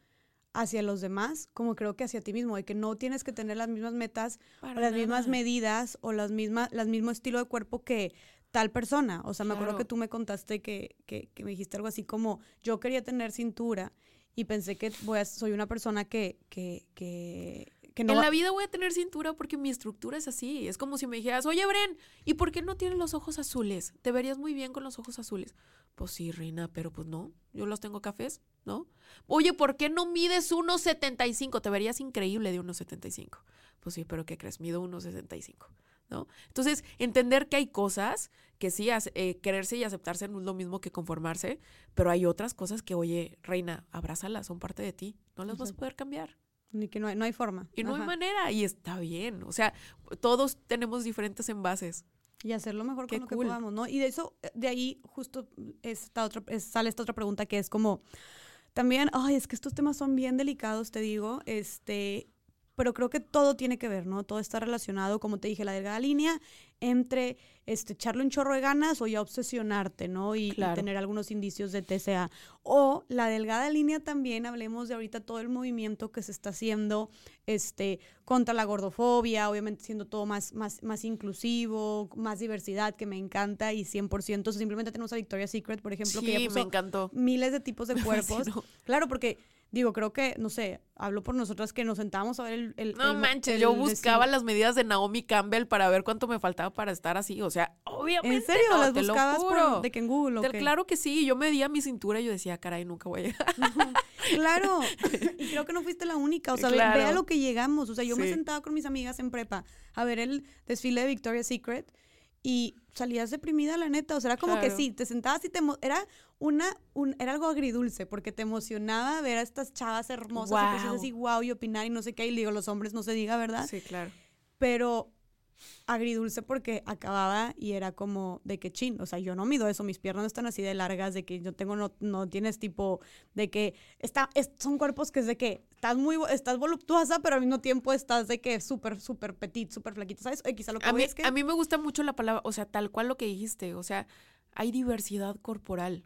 S1: hacia los demás como creo que hacia ti mismo, de que no tienes que tener las mismas metas o las mismas medidas o las mismas, las mismo estilo de cuerpo que tal persona. O sea, me acuerdo que tú me contaste que, que, que, me dijiste algo así como, yo quería tener cintura y pensé que voy a, soy una persona que, que, que
S2: en la vida voy a tener cintura porque mi estructura es así. Es como si me dijeras, oye, Bren, ¿y por qué no tienes los ojos azules? Te verías muy bien con los ojos azules. Pues sí, reina, pero pues no, yo los tengo cafés, ¿no? Oye, ¿por qué no mides 1,75? Te verías increíble de 1,75. Pues sí, pero ¿qué crees? Mido 1,65. ¿No? Entonces, entender que hay cosas que sí, eh, quererse y aceptarse no es lo mismo que conformarse, pero hay otras cosas que, oye, reina, abrázalas, son parte de ti, no las vas a poder cambiar.
S1: Ni que no hay, no hay forma.
S2: Y no hay manera, y está bien. O sea, todos tenemos diferentes envases.
S1: Y hacerlo mejor con lo que podamos, ¿no? Y de eso, de ahí justo esta otra, sale esta otra pregunta que es como, también, ay, es que estos temas son bien delicados, te digo, este, pero creo que todo tiene que ver, ¿no? Todo está relacionado, como te dije, la delgada línea entre este, echarle un chorro de ganas o ya obsesionarte, ¿no? Y, tener algunos indicios de TCA. O la delgada línea también, hablemos de ahorita todo el movimiento que se está haciendo este, contra la gordofobia, obviamente siendo todo más, más, más inclusivo, más diversidad, que me encanta y 100%. O simplemente tenemos a Victoria's Secret, por ejemplo, que ya
S2: me encantó.
S1: miles de tipos de <laughs> cuerpos. Claro, porque digo, creo que, no sé, hablo por nosotras que nos sentábamos a ver el... el
S2: no
S1: el-
S2: manches,
S1: el
S2: yo buscaba las medidas de Naomi Campbell para ver cuánto me faltaba para estar así. O sea, obviamente.
S1: ¿En serio?
S2: no,
S1: ¿Las
S2: te lo
S1: buscabas
S2: juro.
S1: por, de que en Google qué?
S2: Claro que sí, yo medía mi cintura y yo decía, caray, nunca voy a llegar.
S1: Claro, <laughs> y creo que no fuiste la única, o sea, ve-
S2: Claro.
S1: ve a lo que llegamos, o sea, yo me sentaba con mis amigas en prepa a ver el desfile de Victoria's Secret y salías deprimida, la neta, o sea, era como que sí, te sentabas y te era una un, era algo agridulce porque te emocionaba ver a estas chavas hermosas y cosas así, wow, y opinar y no sé qué, y digo, los hombres no se diga, ¿verdad?
S2: Sí, claro.
S1: Pero agridulce porque acababa y era como de que chin, o sea, yo no mido eso, mis piernas no están así de largas, de que yo tengo, no, no tienes tipo, de que está, es- son cuerpos que es de que estás muy, estás voluptuosa, pero al mismo tiempo estás de que súper, súper petit, súper flaquita, ¿sabes? Eh, quizá lo que
S2: A mí,
S1: es que...
S2: a mí me gusta mucho la palabra, o sea, tal cual lo que dijiste, o sea, hay diversidad corporal.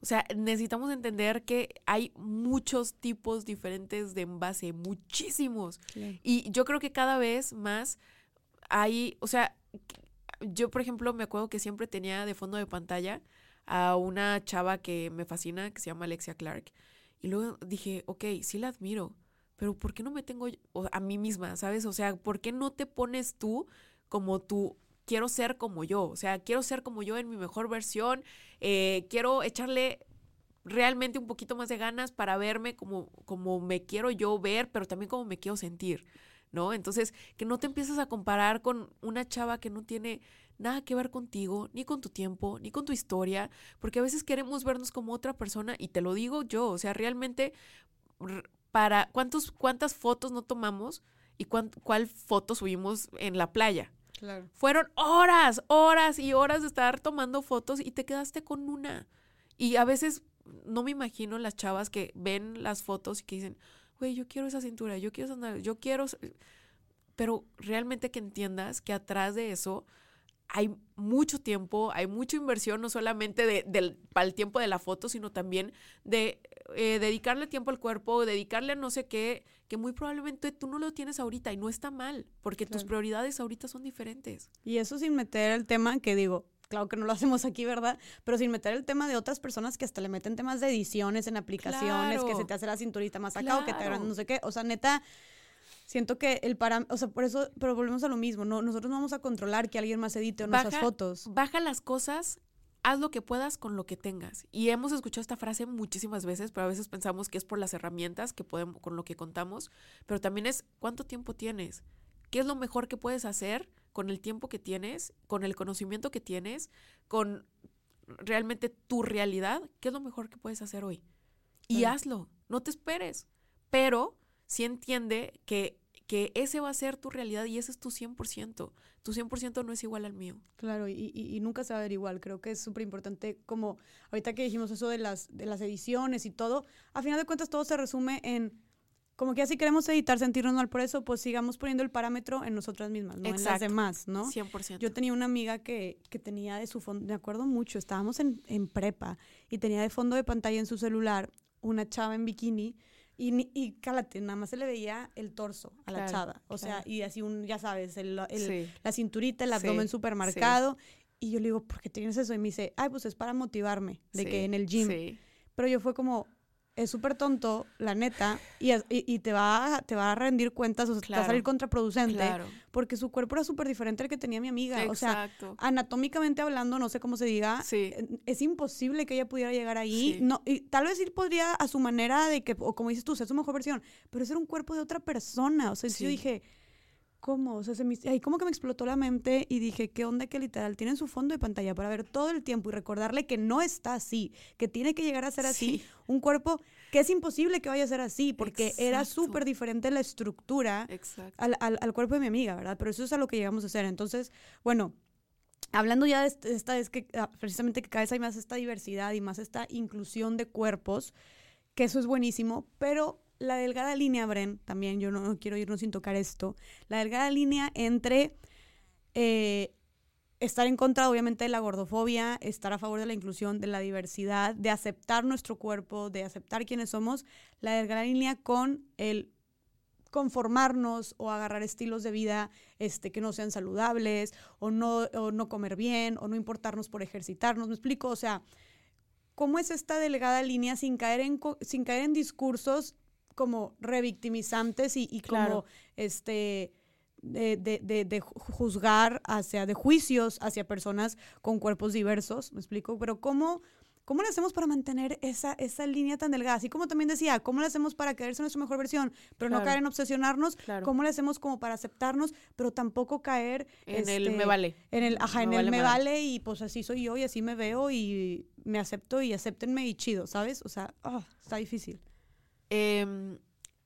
S2: O sea, necesitamos entender que hay muchos tipos diferentes de envase, muchísimos.
S1: claro.
S2: Y yo creo que cada vez más hay, o sea, yo por ejemplo me acuerdo que siempre tenía de fondo de pantalla a una chava que me fascina, que se llama Alexia Clark. Y luego dije, ok, sí la admiro, pero ¿por qué no me tengo a mí misma, sabes? O sea, ¿por qué no te pones tú como tú? Quiero ser como yo, o sea, quiero ser como yo en mi mejor versión, eh, quiero echarle realmente un poquito más de ganas para verme como, como me quiero yo ver, pero también como me quiero sentir, ¿no? Entonces, que no te empieces a comparar con una chava que no tiene nada que ver contigo, ni con tu tiempo, ni con tu historia, porque a veces queremos vernos como otra persona y te lo digo yo, o sea, realmente para cuántos cuántas fotos no tomamos y cuán- cuál foto subimos en la playa.
S1: Claro.
S2: Fueron horas, horas y horas de estar tomando fotos y te quedaste con una. Y a veces no me imagino las chavas que ven las fotos y que dicen, güey, yo quiero esa cintura, yo quiero esa nalga, yo quiero... s-". Pero realmente que entiendas que atrás de eso hay mucho tiempo, hay mucha inversión, no solamente de, del, para el tiempo de la foto, sino también de eh, dedicarle tiempo al cuerpo, dedicarle a no sé qué, que muy probablemente tú no lo tienes ahorita y no está mal, porque tus prioridades ahorita son diferentes.
S1: Y eso sin meter el tema que digo, claro que no lo <laughs> hacemos aquí, ¿verdad? Pero sin meter el tema de otras personas que hasta le meten temas de ediciones en aplicaciones, que se te hace la cinturita más acá o que te no sé qué. O sea, neta, siento que el para, o sea, por eso, pero volvemos a lo mismo, no, nosotros no vamos a controlar que alguien más edite nuestras
S2: Baja-
S1: fotos.
S2: Baja las cosas, haz lo que puedas con lo que tengas. Y hemos escuchado esta frase muchísimas veces, pero a veces pensamos que es por las herramientas que podemos, con lo que contamos, pero también es cuánto tiempo tienes, qué es lo mejor que puedes hacer con el tiempo que tienes, con el conocimiento que tienes, con realmente tu realidad, qué es lo mejor que puedes hacer hoy. Y hazlo, no te esperes, pero sí entiende que, que ese va a ser tu realidad y ese es tu 100%. Tu 100% no es igual al mío.
S1: Claro, y, y- y nunca se va a ver igual. Creo que es súper importante, como ahorita que dijimos eso de las, de las ediciones y todo, a final de cuentas todo se resume en, como que así queremos editar, sentirnos mal por eso, pues sigamos poniendo el parámetro en nosotras mismas, no en las demás, ¿no?
S2: 100%.
S1: Yo tenía una amiga que, que tenía de su fondo, me acuerdo mucho, estábamos en, en prepa y tenía de fondo de pantalla en su celular una chava en bikini y, y cálate, nada más se le veía el torso a la
S2: Claro,
S1: chava. O sea, y así un, ya sabes, el, el-
S2: Sí.
S1: la cinturita, el abdomen
S2: sí.
S1: súper marcado. Y yo le digo, ¿por qué tienes eso? Y me dice, ay, pues es para motivarme, de que en el gym. Pero yo fue como, es súper tonto, la neta, y, es- y, y te, va a, te va a rendir cuentas, o sea, te va a salir contraproducente,
S2: Claro.
S1: porque su cuerpo era súper diferente al que tenía mi amiga. O sea,
S2: Exacto.
S1: anatómicamente hablando, no sé cómo se diga,
S2: Sí.
S1: es imposible que ella pudiera llegar ahí.
S2: Sí.
S1: No, y tal vez sí podría a su manera de que, o como dices tú, ser su mejor versión, pero ese era un cuerpo de otra persona. O sea, yo
S2: Sí.
S1: dije, ¿cómo? O sea, se me, ahí como que me explotó la mente y dije, ¿qué onda que literal tienen su fondo de pantalla para ver todo el tiempo y recordarle que no está así, que tiene que llegar a ser así,
S2: Sí.
S1: un cuerpo que es imposible que vaya a ser así, porque era súper diferente la estructura al, al- al cuerpo de mi amiga, ¿verdad? Pero eso es a lo que llegamos a hacer. Entonces, bueno, hablando ya de est- esta vez que ah, precisamente que cada vez hay más esta diversidad y más esta inclusión de cuerpos, que eso es buenísimo, pero la delgada línea, Bren, también yo no, quiero irnos sin tocar esto, la delgada línea entre eh, estar en contra, obviamente, de la gordofobia, estar a favor de la inclusión, de la diversidad, de aceptar nuestro cuerpo, de aceptar quiénes somos, la delgada línea con el conformarnos o agarrar estilos de vida este, que no sean saludables o no, o no comer bien o no importarnos por ejercitarnos. ¿Me explico? O sea, ¿cómo es esta delgada línea sin caer en, sin caer en discursos como revictimizantes y, y como
S2: Claro.
S1: este de, de- de- de ju- juzgar hacia, de juicios hacia personas con cuerpos diversos, ¿me explico? Pero ¿cómo, cómo le hacemos para mantener esa, esa línea tan delgada? Así como también decía, ¿cómo le hacemos para quererse nuestra mejor versión, pero no
S2: Claro.
S1: caer en obsesionarnos?
S2: Claro.
S1: ¿Cómo le hacemos como para aceptarnos, pero tampoco caer
S2: En el
S1: este,
S2: me vale.
S1: en el, ajá, en
S2: Me
S1: el
S2: vale
S1: me
S2: madre.
S1: vale y pues así soy yo y así me veo y me acepto y acéptenme y chido, ¿sabes? O sea, ah, está difícil.
S2: Em,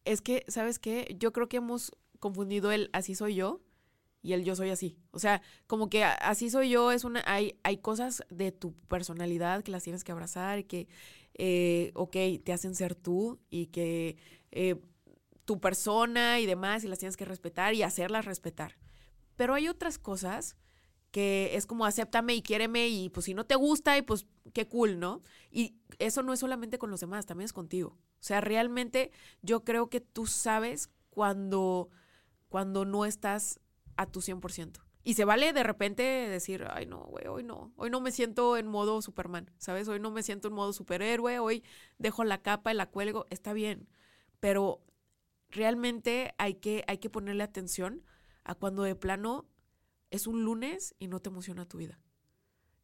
S2: es que, ¿sabes qué? Yo creo que hemos confundido el así soy yo y el yo soy así. O sea, como que así soy yo es una. Hay, hay cosas de tu personalidad que las tienes que abrazar y que, eh, ok, te hacen ser tú y que eh, tu persona y demás y las tienes que respetar y hacerlas respetar. Pero hay otras cosas que es como acéptame y quiéreme y pues si no te gusta y pues qué cool, ¿no? Y eso no es solamente con los demás, también es contigo. O sea, realmente yo creo que tú sabes cuando, cuando no estás a tu 100%. Y se vale de repente decir, ay no, güey, hoy no, hoy no me siento en modo Superman, ¿sabes? Hoy no me siento en modo superhéroe, hoy dejo la capa y la cuelgo, está bien, pero realmente hay que, hay que ponerle atención a cuando de plano es un lunes y no te emociona tu vida.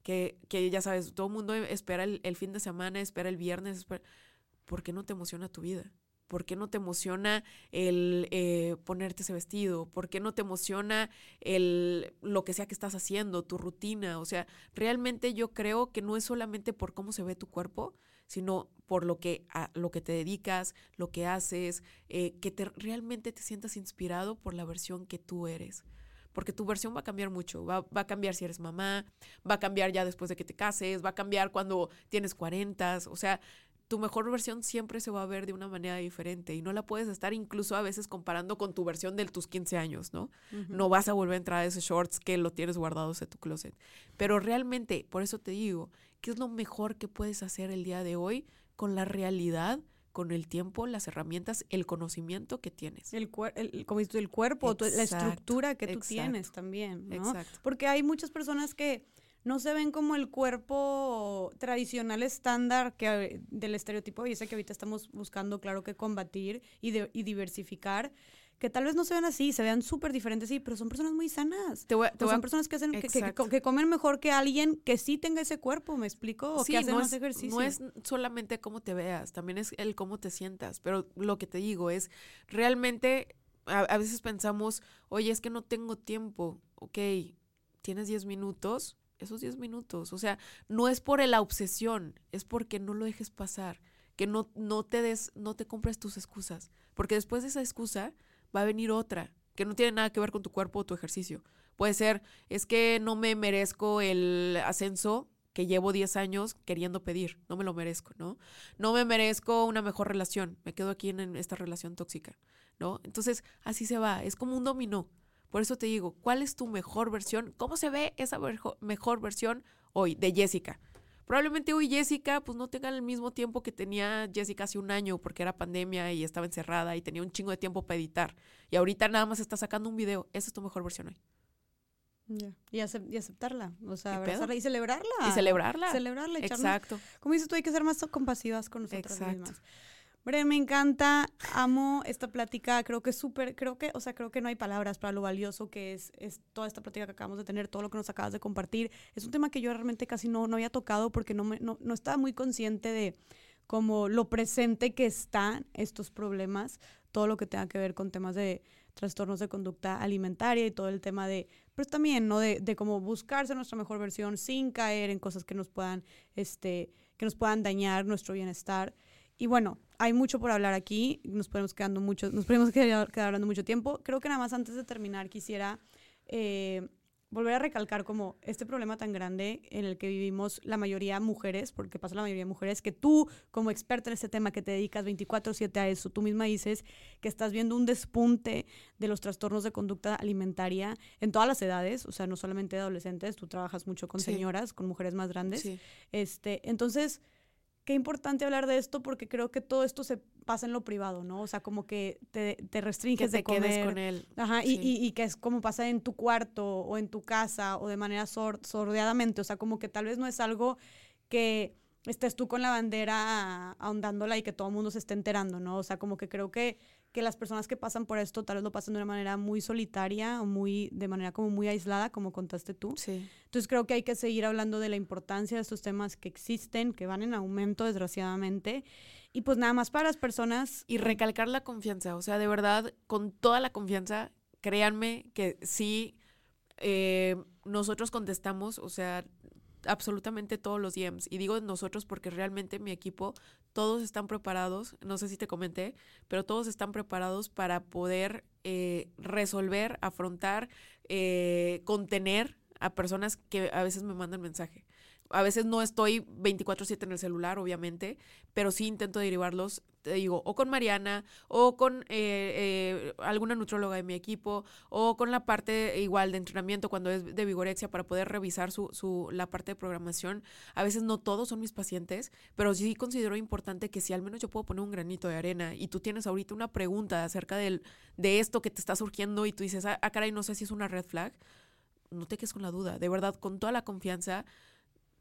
S2: Que, que ya sabes, todo el mundo espera el, el fin de semana, espera el viernes, espera... ¿por qué no te emociona tu vida? ¿Por qué no te emociona el eh, ponerte ese vestido? ¿Por qué no te emociona el lo que sea que estás haciendo, tu rutina? O sea, realmente yo creo que no es solamente por cómo se ve tu cuerpo, sino por lo que, a lo que te dedicas, lo que haces, eh, que te, realmente te sientas inspirado por la versión que tú eres. Porque tu versión va a cambiar mucho. Va, va, a cambiar si eres mamá, va a cambiar ya después de que te cases, va a cambiar cuando tienes 40. O sea, tu mejor versión siempre se va a ver de una manera diferente y no la puedes estar incluso a veces comparando con tu versión de tus 15 años, ¿no? Uh -huh. No vas a volver a entrar a esos shorts que lo tienes guardados en tu closet. Pero realmente, por eso te digo, ¿qué es lo mejor que puedes hacer el día de hoy con la realidad? Con el tiempo, las herramientas, el conocimiento que tienes.
S1: El, el como dices, el cuerpo, exacto, la estructura que tú exacto, tienes también, ¿no? Exacto. Porque hay muchas personas que no se ven como el cuerpo tradicional estándar que, del estereotipo y ese que ahorita estamos buscando, claro que combatir y, de, y diversificar, que tal vez no se vean así, se vean súper diferentes, sí, pero son personas muy sanas.
S2: Te voy, te
S1: sea, son personas que, hacen, que, que, que, comen mejor que alguien que sí tenga ese cuerpo, ¿me explico? O
S2: sí,
S1: que hacen
S2: no
S1: más
S2: es,
S1: ejercicio.
S2: No es solamente cómo te veas, también es el cómo te sientas, pero lo que te digo es, realmente a, a veces pensamos, oye, es que no tengo tiempo, ok, tienes 10 minutos, esos 10 minutos. O sea, no es por la obsesión, es porque no lo dejes pasar, que no, no te des, no te compres tus excusas, porque después de esa excusa va a venir otra que no tiene nada que ver con tu cuerpo o tu ejercicio. Puede ser, es que no me merezco el ascenso que llevo 10 años queriendo pedir, no me lo merezco, ¿no? No me merezco una mejor relación, me quedo aquí en, en esta relación tóxica, ¿no? Entonces, así se va, es como un dominó. Por eso te digo, ¿cuál es tu mejor versión? ¿Cómo se ve esa mejor versión hoy de Jessica? Probablemente hoy Jessica pues no tenga el mismo tiempo que tenía Jessica hace un año porque era pandemia y estaba encerrada y tenía un chingo de tiempo para editar. Y ahorita nada más está sacando un video. Esa es tu mejor versión hoy.
S1: Yeah. Y, acep y, aceptarla, o sea, abrazarla y celebrarla.
S2: Y celebrarla.
S1: Celebrarla, echarnos.
S2: Exacto.
S1: Como dices tú, hay que ser más compasivas con nosotras Exacto. mismas. Bren, me encanta, amo esta plática, creo que es súper, creo que, o sea, creo que no hay palabras para lo valioso que es, es toda esta plática que acabamos de tener, todo lo que nos acabas de compartir. Es un tema que yo realmente casi no, no había tocado porque no, me, no, no estaba muy consciente de como lo presente que están estos problemas, todo lo que tenga que ver con temas de trastornos de conducta alimentaria y todo el tema de, pues también, ¿no? De, de cómo buscarse nuestra mejor versión sin caer en cosas que nos puedan, este, que nos puedan dañar nuestro bienestar. Y bueno, hay mucho por hablar aquí, nos podemos, quedando mucho, nos podemos <laughs> quedar, quedar hablando mucho tiempo. Creo que nada más antes de terminar quisiera eh, volver a recalcar como este problema tan grande en el que vivimos la mayoría mujeres, porque pasa la mayoría de mujeres, que tú como experta en este tema que te dedicas 24/7 a eso, tú misma dices que estás viendo un despunte de los trastornos de conducta alimentaria en todas las edades, o sea, no solamente de adolescentes, tú trabajas mucho con sí. señoras, con mujeres más grandes.
S2: Sí.
S1: Este, entonces qué importante hablar de esto porque creo que todo esto se pasa en lo privado, ¿no? O sea, como que te, te restringes
S2: que te
S1: de comer.
S2: quedes con él.
S1: Ajá,
S2: sí.
S1: y, y, y, que es como pasa en tu cuarto o en tu casa o de manera sor, sordeadamente. O sea, como que tal vez no es algo que estés tú con la bandera ahondándola y que todo el mundo se esté enterando, ¿no? O sea, como que creo que, que las personas que pasan por esto tal vez lo pasan de una manera muy solitaria o muy, de manera como muy aislada, como contaste tú.
S2: Sí.
S1: Entonces creo que hay que seguir hablando de la importancia de estos temas que existen, que van en aumento, desgraciadamente. Y pues nada más para las personas.
S2: Y recalcar la confianza, o sea, de verdad, con toda la confianza, créanme que sí, eh, nosotros contestamos, o sea, absolutamente todos los DMs. Y digo nosotros porque realmente mi equipo, todos están preparados, no sé si te comenté, pero todos están preparados para poder eh, resolver, afrontar, eh, contener a personas que a veces me mandan mensaje. A veces no estoy 24/7 en el celular, obviamente, pero sí intento derivarlos, te digo, o con Mariana, o con eh, eh, alguna nutróloga de mi equipo, o con la parte igual de entrenamiento cuando es de vigorexia para poder revisar su, su, la parte de programación. A veces no todos son mis pacientes, pero sí considero importante que si al menos yo puedo poner un granito de arena y tú tienes ahorita una pregunta acerca del, de esto que te está surgiendo y tú dices, ah, ah caray, no sé si es una red flag, no te quedes con la duda, de verdad, con toda la confianza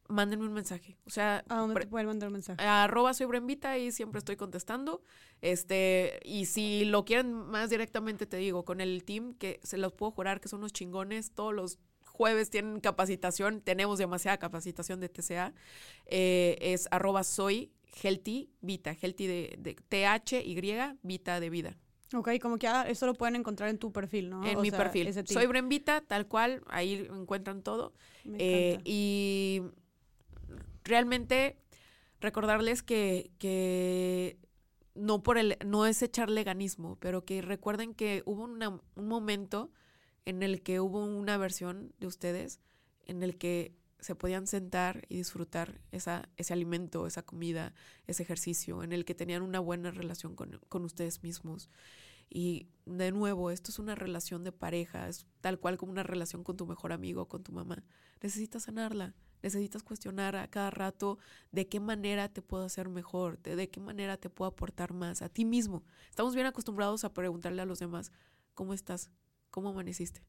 S2: mándenme un mensaje. O sea,
S1: ¿a dónde te pueden mandar un mensaje?
S2: arroba soy Brembita y siempre estoy contestando. Este, y si lo quieren más directamente, te digo, con el team, que se los puedo jurar que son unos chingones, todos los jueves tienen capacitación, tenemos demasiada capacitación de TCA. Eh, es arroba soy healthy vita, healthy de, de T-H-Y, vita de vida.
S1: Ok, como que eso lo pueden encontrar en tu perfil, ¿no?
S2: En mi perfil. Soy Brembita, tal cual, ahí encuentran todo. Eh, y realmente recordarles que, que no por el, no es echarle ganismo, pero que recuerden que hubo un momento en el que hubo una versión de ustedes en el que se podían sentar y disfrutar esa, ese alimento, esa comida, ese ejercicio, en el que tenían una buena relación con, con ustedes mismos. Y de nuevo, esto es una relación de pareja, es tal cual como una relación con tu mejor amigo, con tu mamá. Necesitas sanarla, Necesitas cuestionar a cada rato de qué manera te puedo hacer mejor, de, qué manera te puedo aportar más a ti mismo. Estamos bien acostumbrados a preguntarle a los demás, ¿cómo estás? ¿Cómo amaneciste?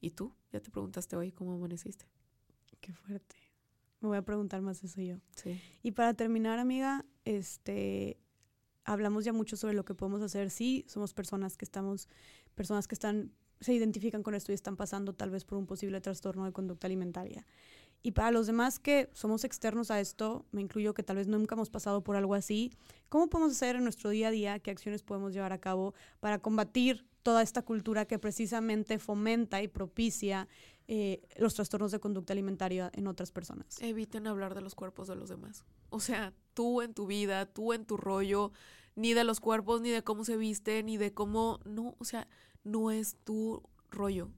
S2: ¿Y tú? ¿Ya te preguntaste hoy cómo amaneciste?
S1: Qué fuerte. Me voy a preguntar más eso yo.
S2: Sí.
S1: Y para terminar, amiga, este hablamos ya mucho sobre lo que podemos hacer. Sí, somos personas que estamos, personas que están, se identifican con esto y están pasando tal vez por un posible trastorno de conducta alimentaria. Y para los demás que somos externos a esto, me incluyo que tal vez nunca hemos pasado por algo así, ¿cómo podemos hacer en nuestro día a día? ¿Qué acciones podemos llevar a cabo para combatir toda esta cultura que precisamente fomenta y propicia eh, los trastornos de conducta alimentaria en otras personas?
S2: Eviten hablar de los cuerpos de los demás. O sea, tú en tu vida, tú en tu rollo, ni de los cuerpos, ni de cómo se viste, ni de cómo... No, o sea, no es tu rollo.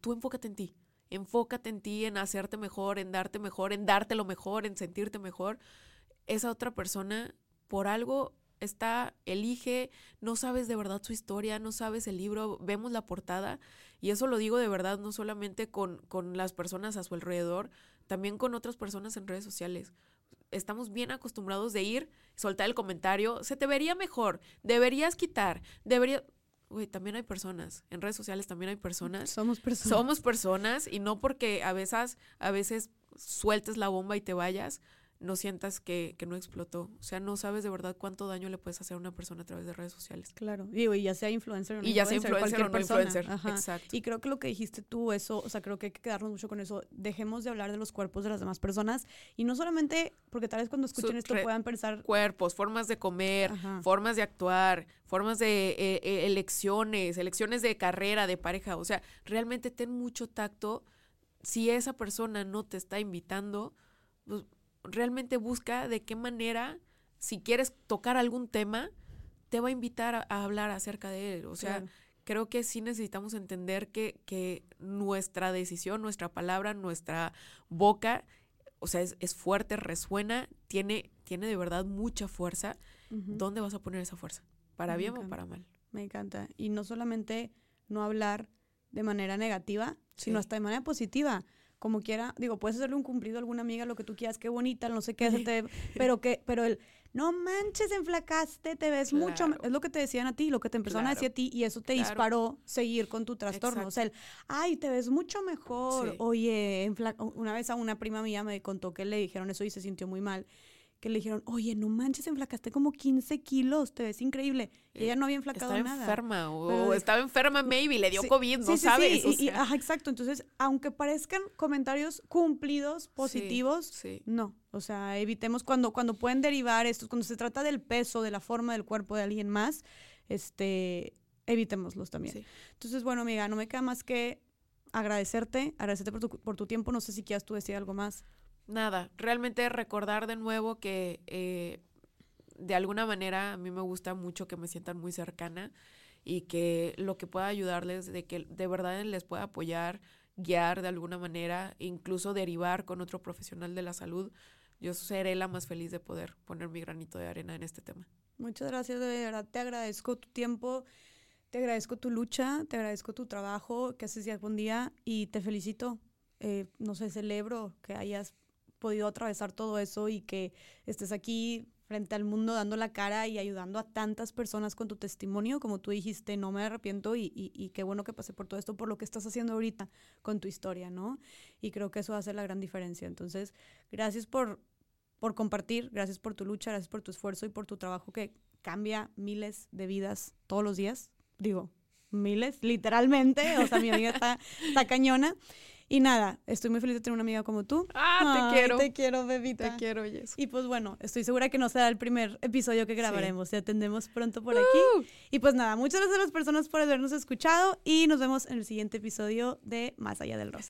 S2: Tú enfócate en ti enfócate en ti, en hacerte mejor, en darte mejor, en darte lo mejor, en sentirte mejor. Esa otra persona, por algo, está, elige, no sabes de verdad su historia, no sabes el libro, vemos la portada, y eso lo digo de verdad, no solamente con, con las personas a su alrededor, también con otras personas en redes sociales. Estamos bien acostumbrados de ir, soltar el comentario, se te vería mejor, deberías quitar, debería Güey, también hay personas. En redes sociales también hay personas.
S1: Somos personas.
S2: Somos personas y no porque a veces, a veces sueltes la bomba y te vayas, no sientas que, que, no explotó. O sea, no sabes de verdad cuánto daño le puedes hacer a una persona a través de redes sociales.
S1: Claro, y ya sea influencer o no
S2: y ya sea influencer o no influencer. Exacto.
S1: Y creo que lo que dijiste tú, eso, o sea, creo que hay que quedarnos mucho con eso. Dejemos de hablar de los cuerpos de las demás personas y no solamente, porque tal vez cuando escuchen esto puedan pensar...
S2: Cuerpos, formas de comer, formas de actuar, formas de eh, eh, elecciones, elecciones de carrera, de pareja. O sea, realmente ten mucho tacto. Si esa persona no te está invitando, pues realmente busca de qué manera, si quieres tocar algún tema, te va a invitar a, hablar acerca de él. O sea, creo que sí necesitamos entender que, que, nuestra decisión, nuestra palabra, nuestra boca, o sea, es, es fuerte, resuena, tiene, tiene de verdad mucha fuerza. ¿Dónde vas a poner esa fuerza? ¿Para bien o para mal?
S1: Me encanta. Y no solamente no hablar de manera negativa, sino hasta de manera positiva como quiera, digo, puedes hacerle un cumplido a alguna amiga, lo que tú quieras, qué bonita, no sé qué, <laughs> pero que, pero el, no manches, enflacaste, te ves mucho, es lo que te decían a ti, lo que te empezaron a decir a ti, y eso te disparó seguir con tu trastorno, o sea, el, ay, te ves mucho mejor, oye, una vez a una prima mía me contó que le dijeron eso y se sintió muy mal, que le dijeron, oye, no manches, enflacaste como 15 kilos, te ves increíble. Y ella no había enflacado
S2: estaba
S1: nada.
S2: enferma o,
S1: Pero
S2: estaba enferma maybe, le dio
S1: Sí,
S2: COVID, no
S1: sí, sí, sí,
S2: sabes. o
S1: y- ajá, exacto. Entonces, aunque parezcan comentarios cumplidos, positivos, no. O sea, evitemos cuando, cuando pueden derivar estos, cuando se trata del peso, de la forma del cuerpo de alguien más, este, evitémoslos también. Entonces, bueno, amiga, no me queda más que agradecerte, agradecerte por tu, por tu tiempo. No sé si quieras tú decir algo más.
S2: Nada, realmente recordar de nuevo que eh, de alguna manera a mí me gusta mucho que me sientan muy cercana y que lo que pueda ayudarles, de que de verdad les pueda apoyar, guiar de alguna manera, incluso derivar con otro profesional de la salud, yo seré la más feliz de poder poner mi granito de arena en este tema.
S1: Muchas gracias, de verdad te agradezco tu tiempo, te agradezco tu lucha, te agradezco tu trabajo que haces día con día y te felicito. Eh, no sé, celebro que hayas podido atravesar todo eso y que estés aquí frente al mundo dando la cara y ayudando a tantas personas con tu testimonio. Como tú dijiste, no me arrepiento y, y, y qué bueno que pasé por todo esto, por lo que estás haciendo ahorita con tu historia, ¿no? Y creo que eso hace la gran diferencia. Entonces, gracias por, por compartir, gracias por tu lucha, gracias por tu esfuerzo y por tu trabajo que cambia miles de vidas todos los días. Digo, miles, literalmente. O sea, mi amiga está, está cañona. Y nada, estoy muy feliz de tener una amiga como tú.
S2: Ah,
S1: Ay,
S2: te quiero.
S1: Te quiero, bebita.
S2: Te quiero, Jess.
S1: Y pues bueno, estoy segura que no será el primer episodio que grabaremos. Te atendemos pronto por aquí. Y pues nada, muchas gracias a las personas por habernos escuchado y nos vemos en el siguiente episodio de Más allá del rosa.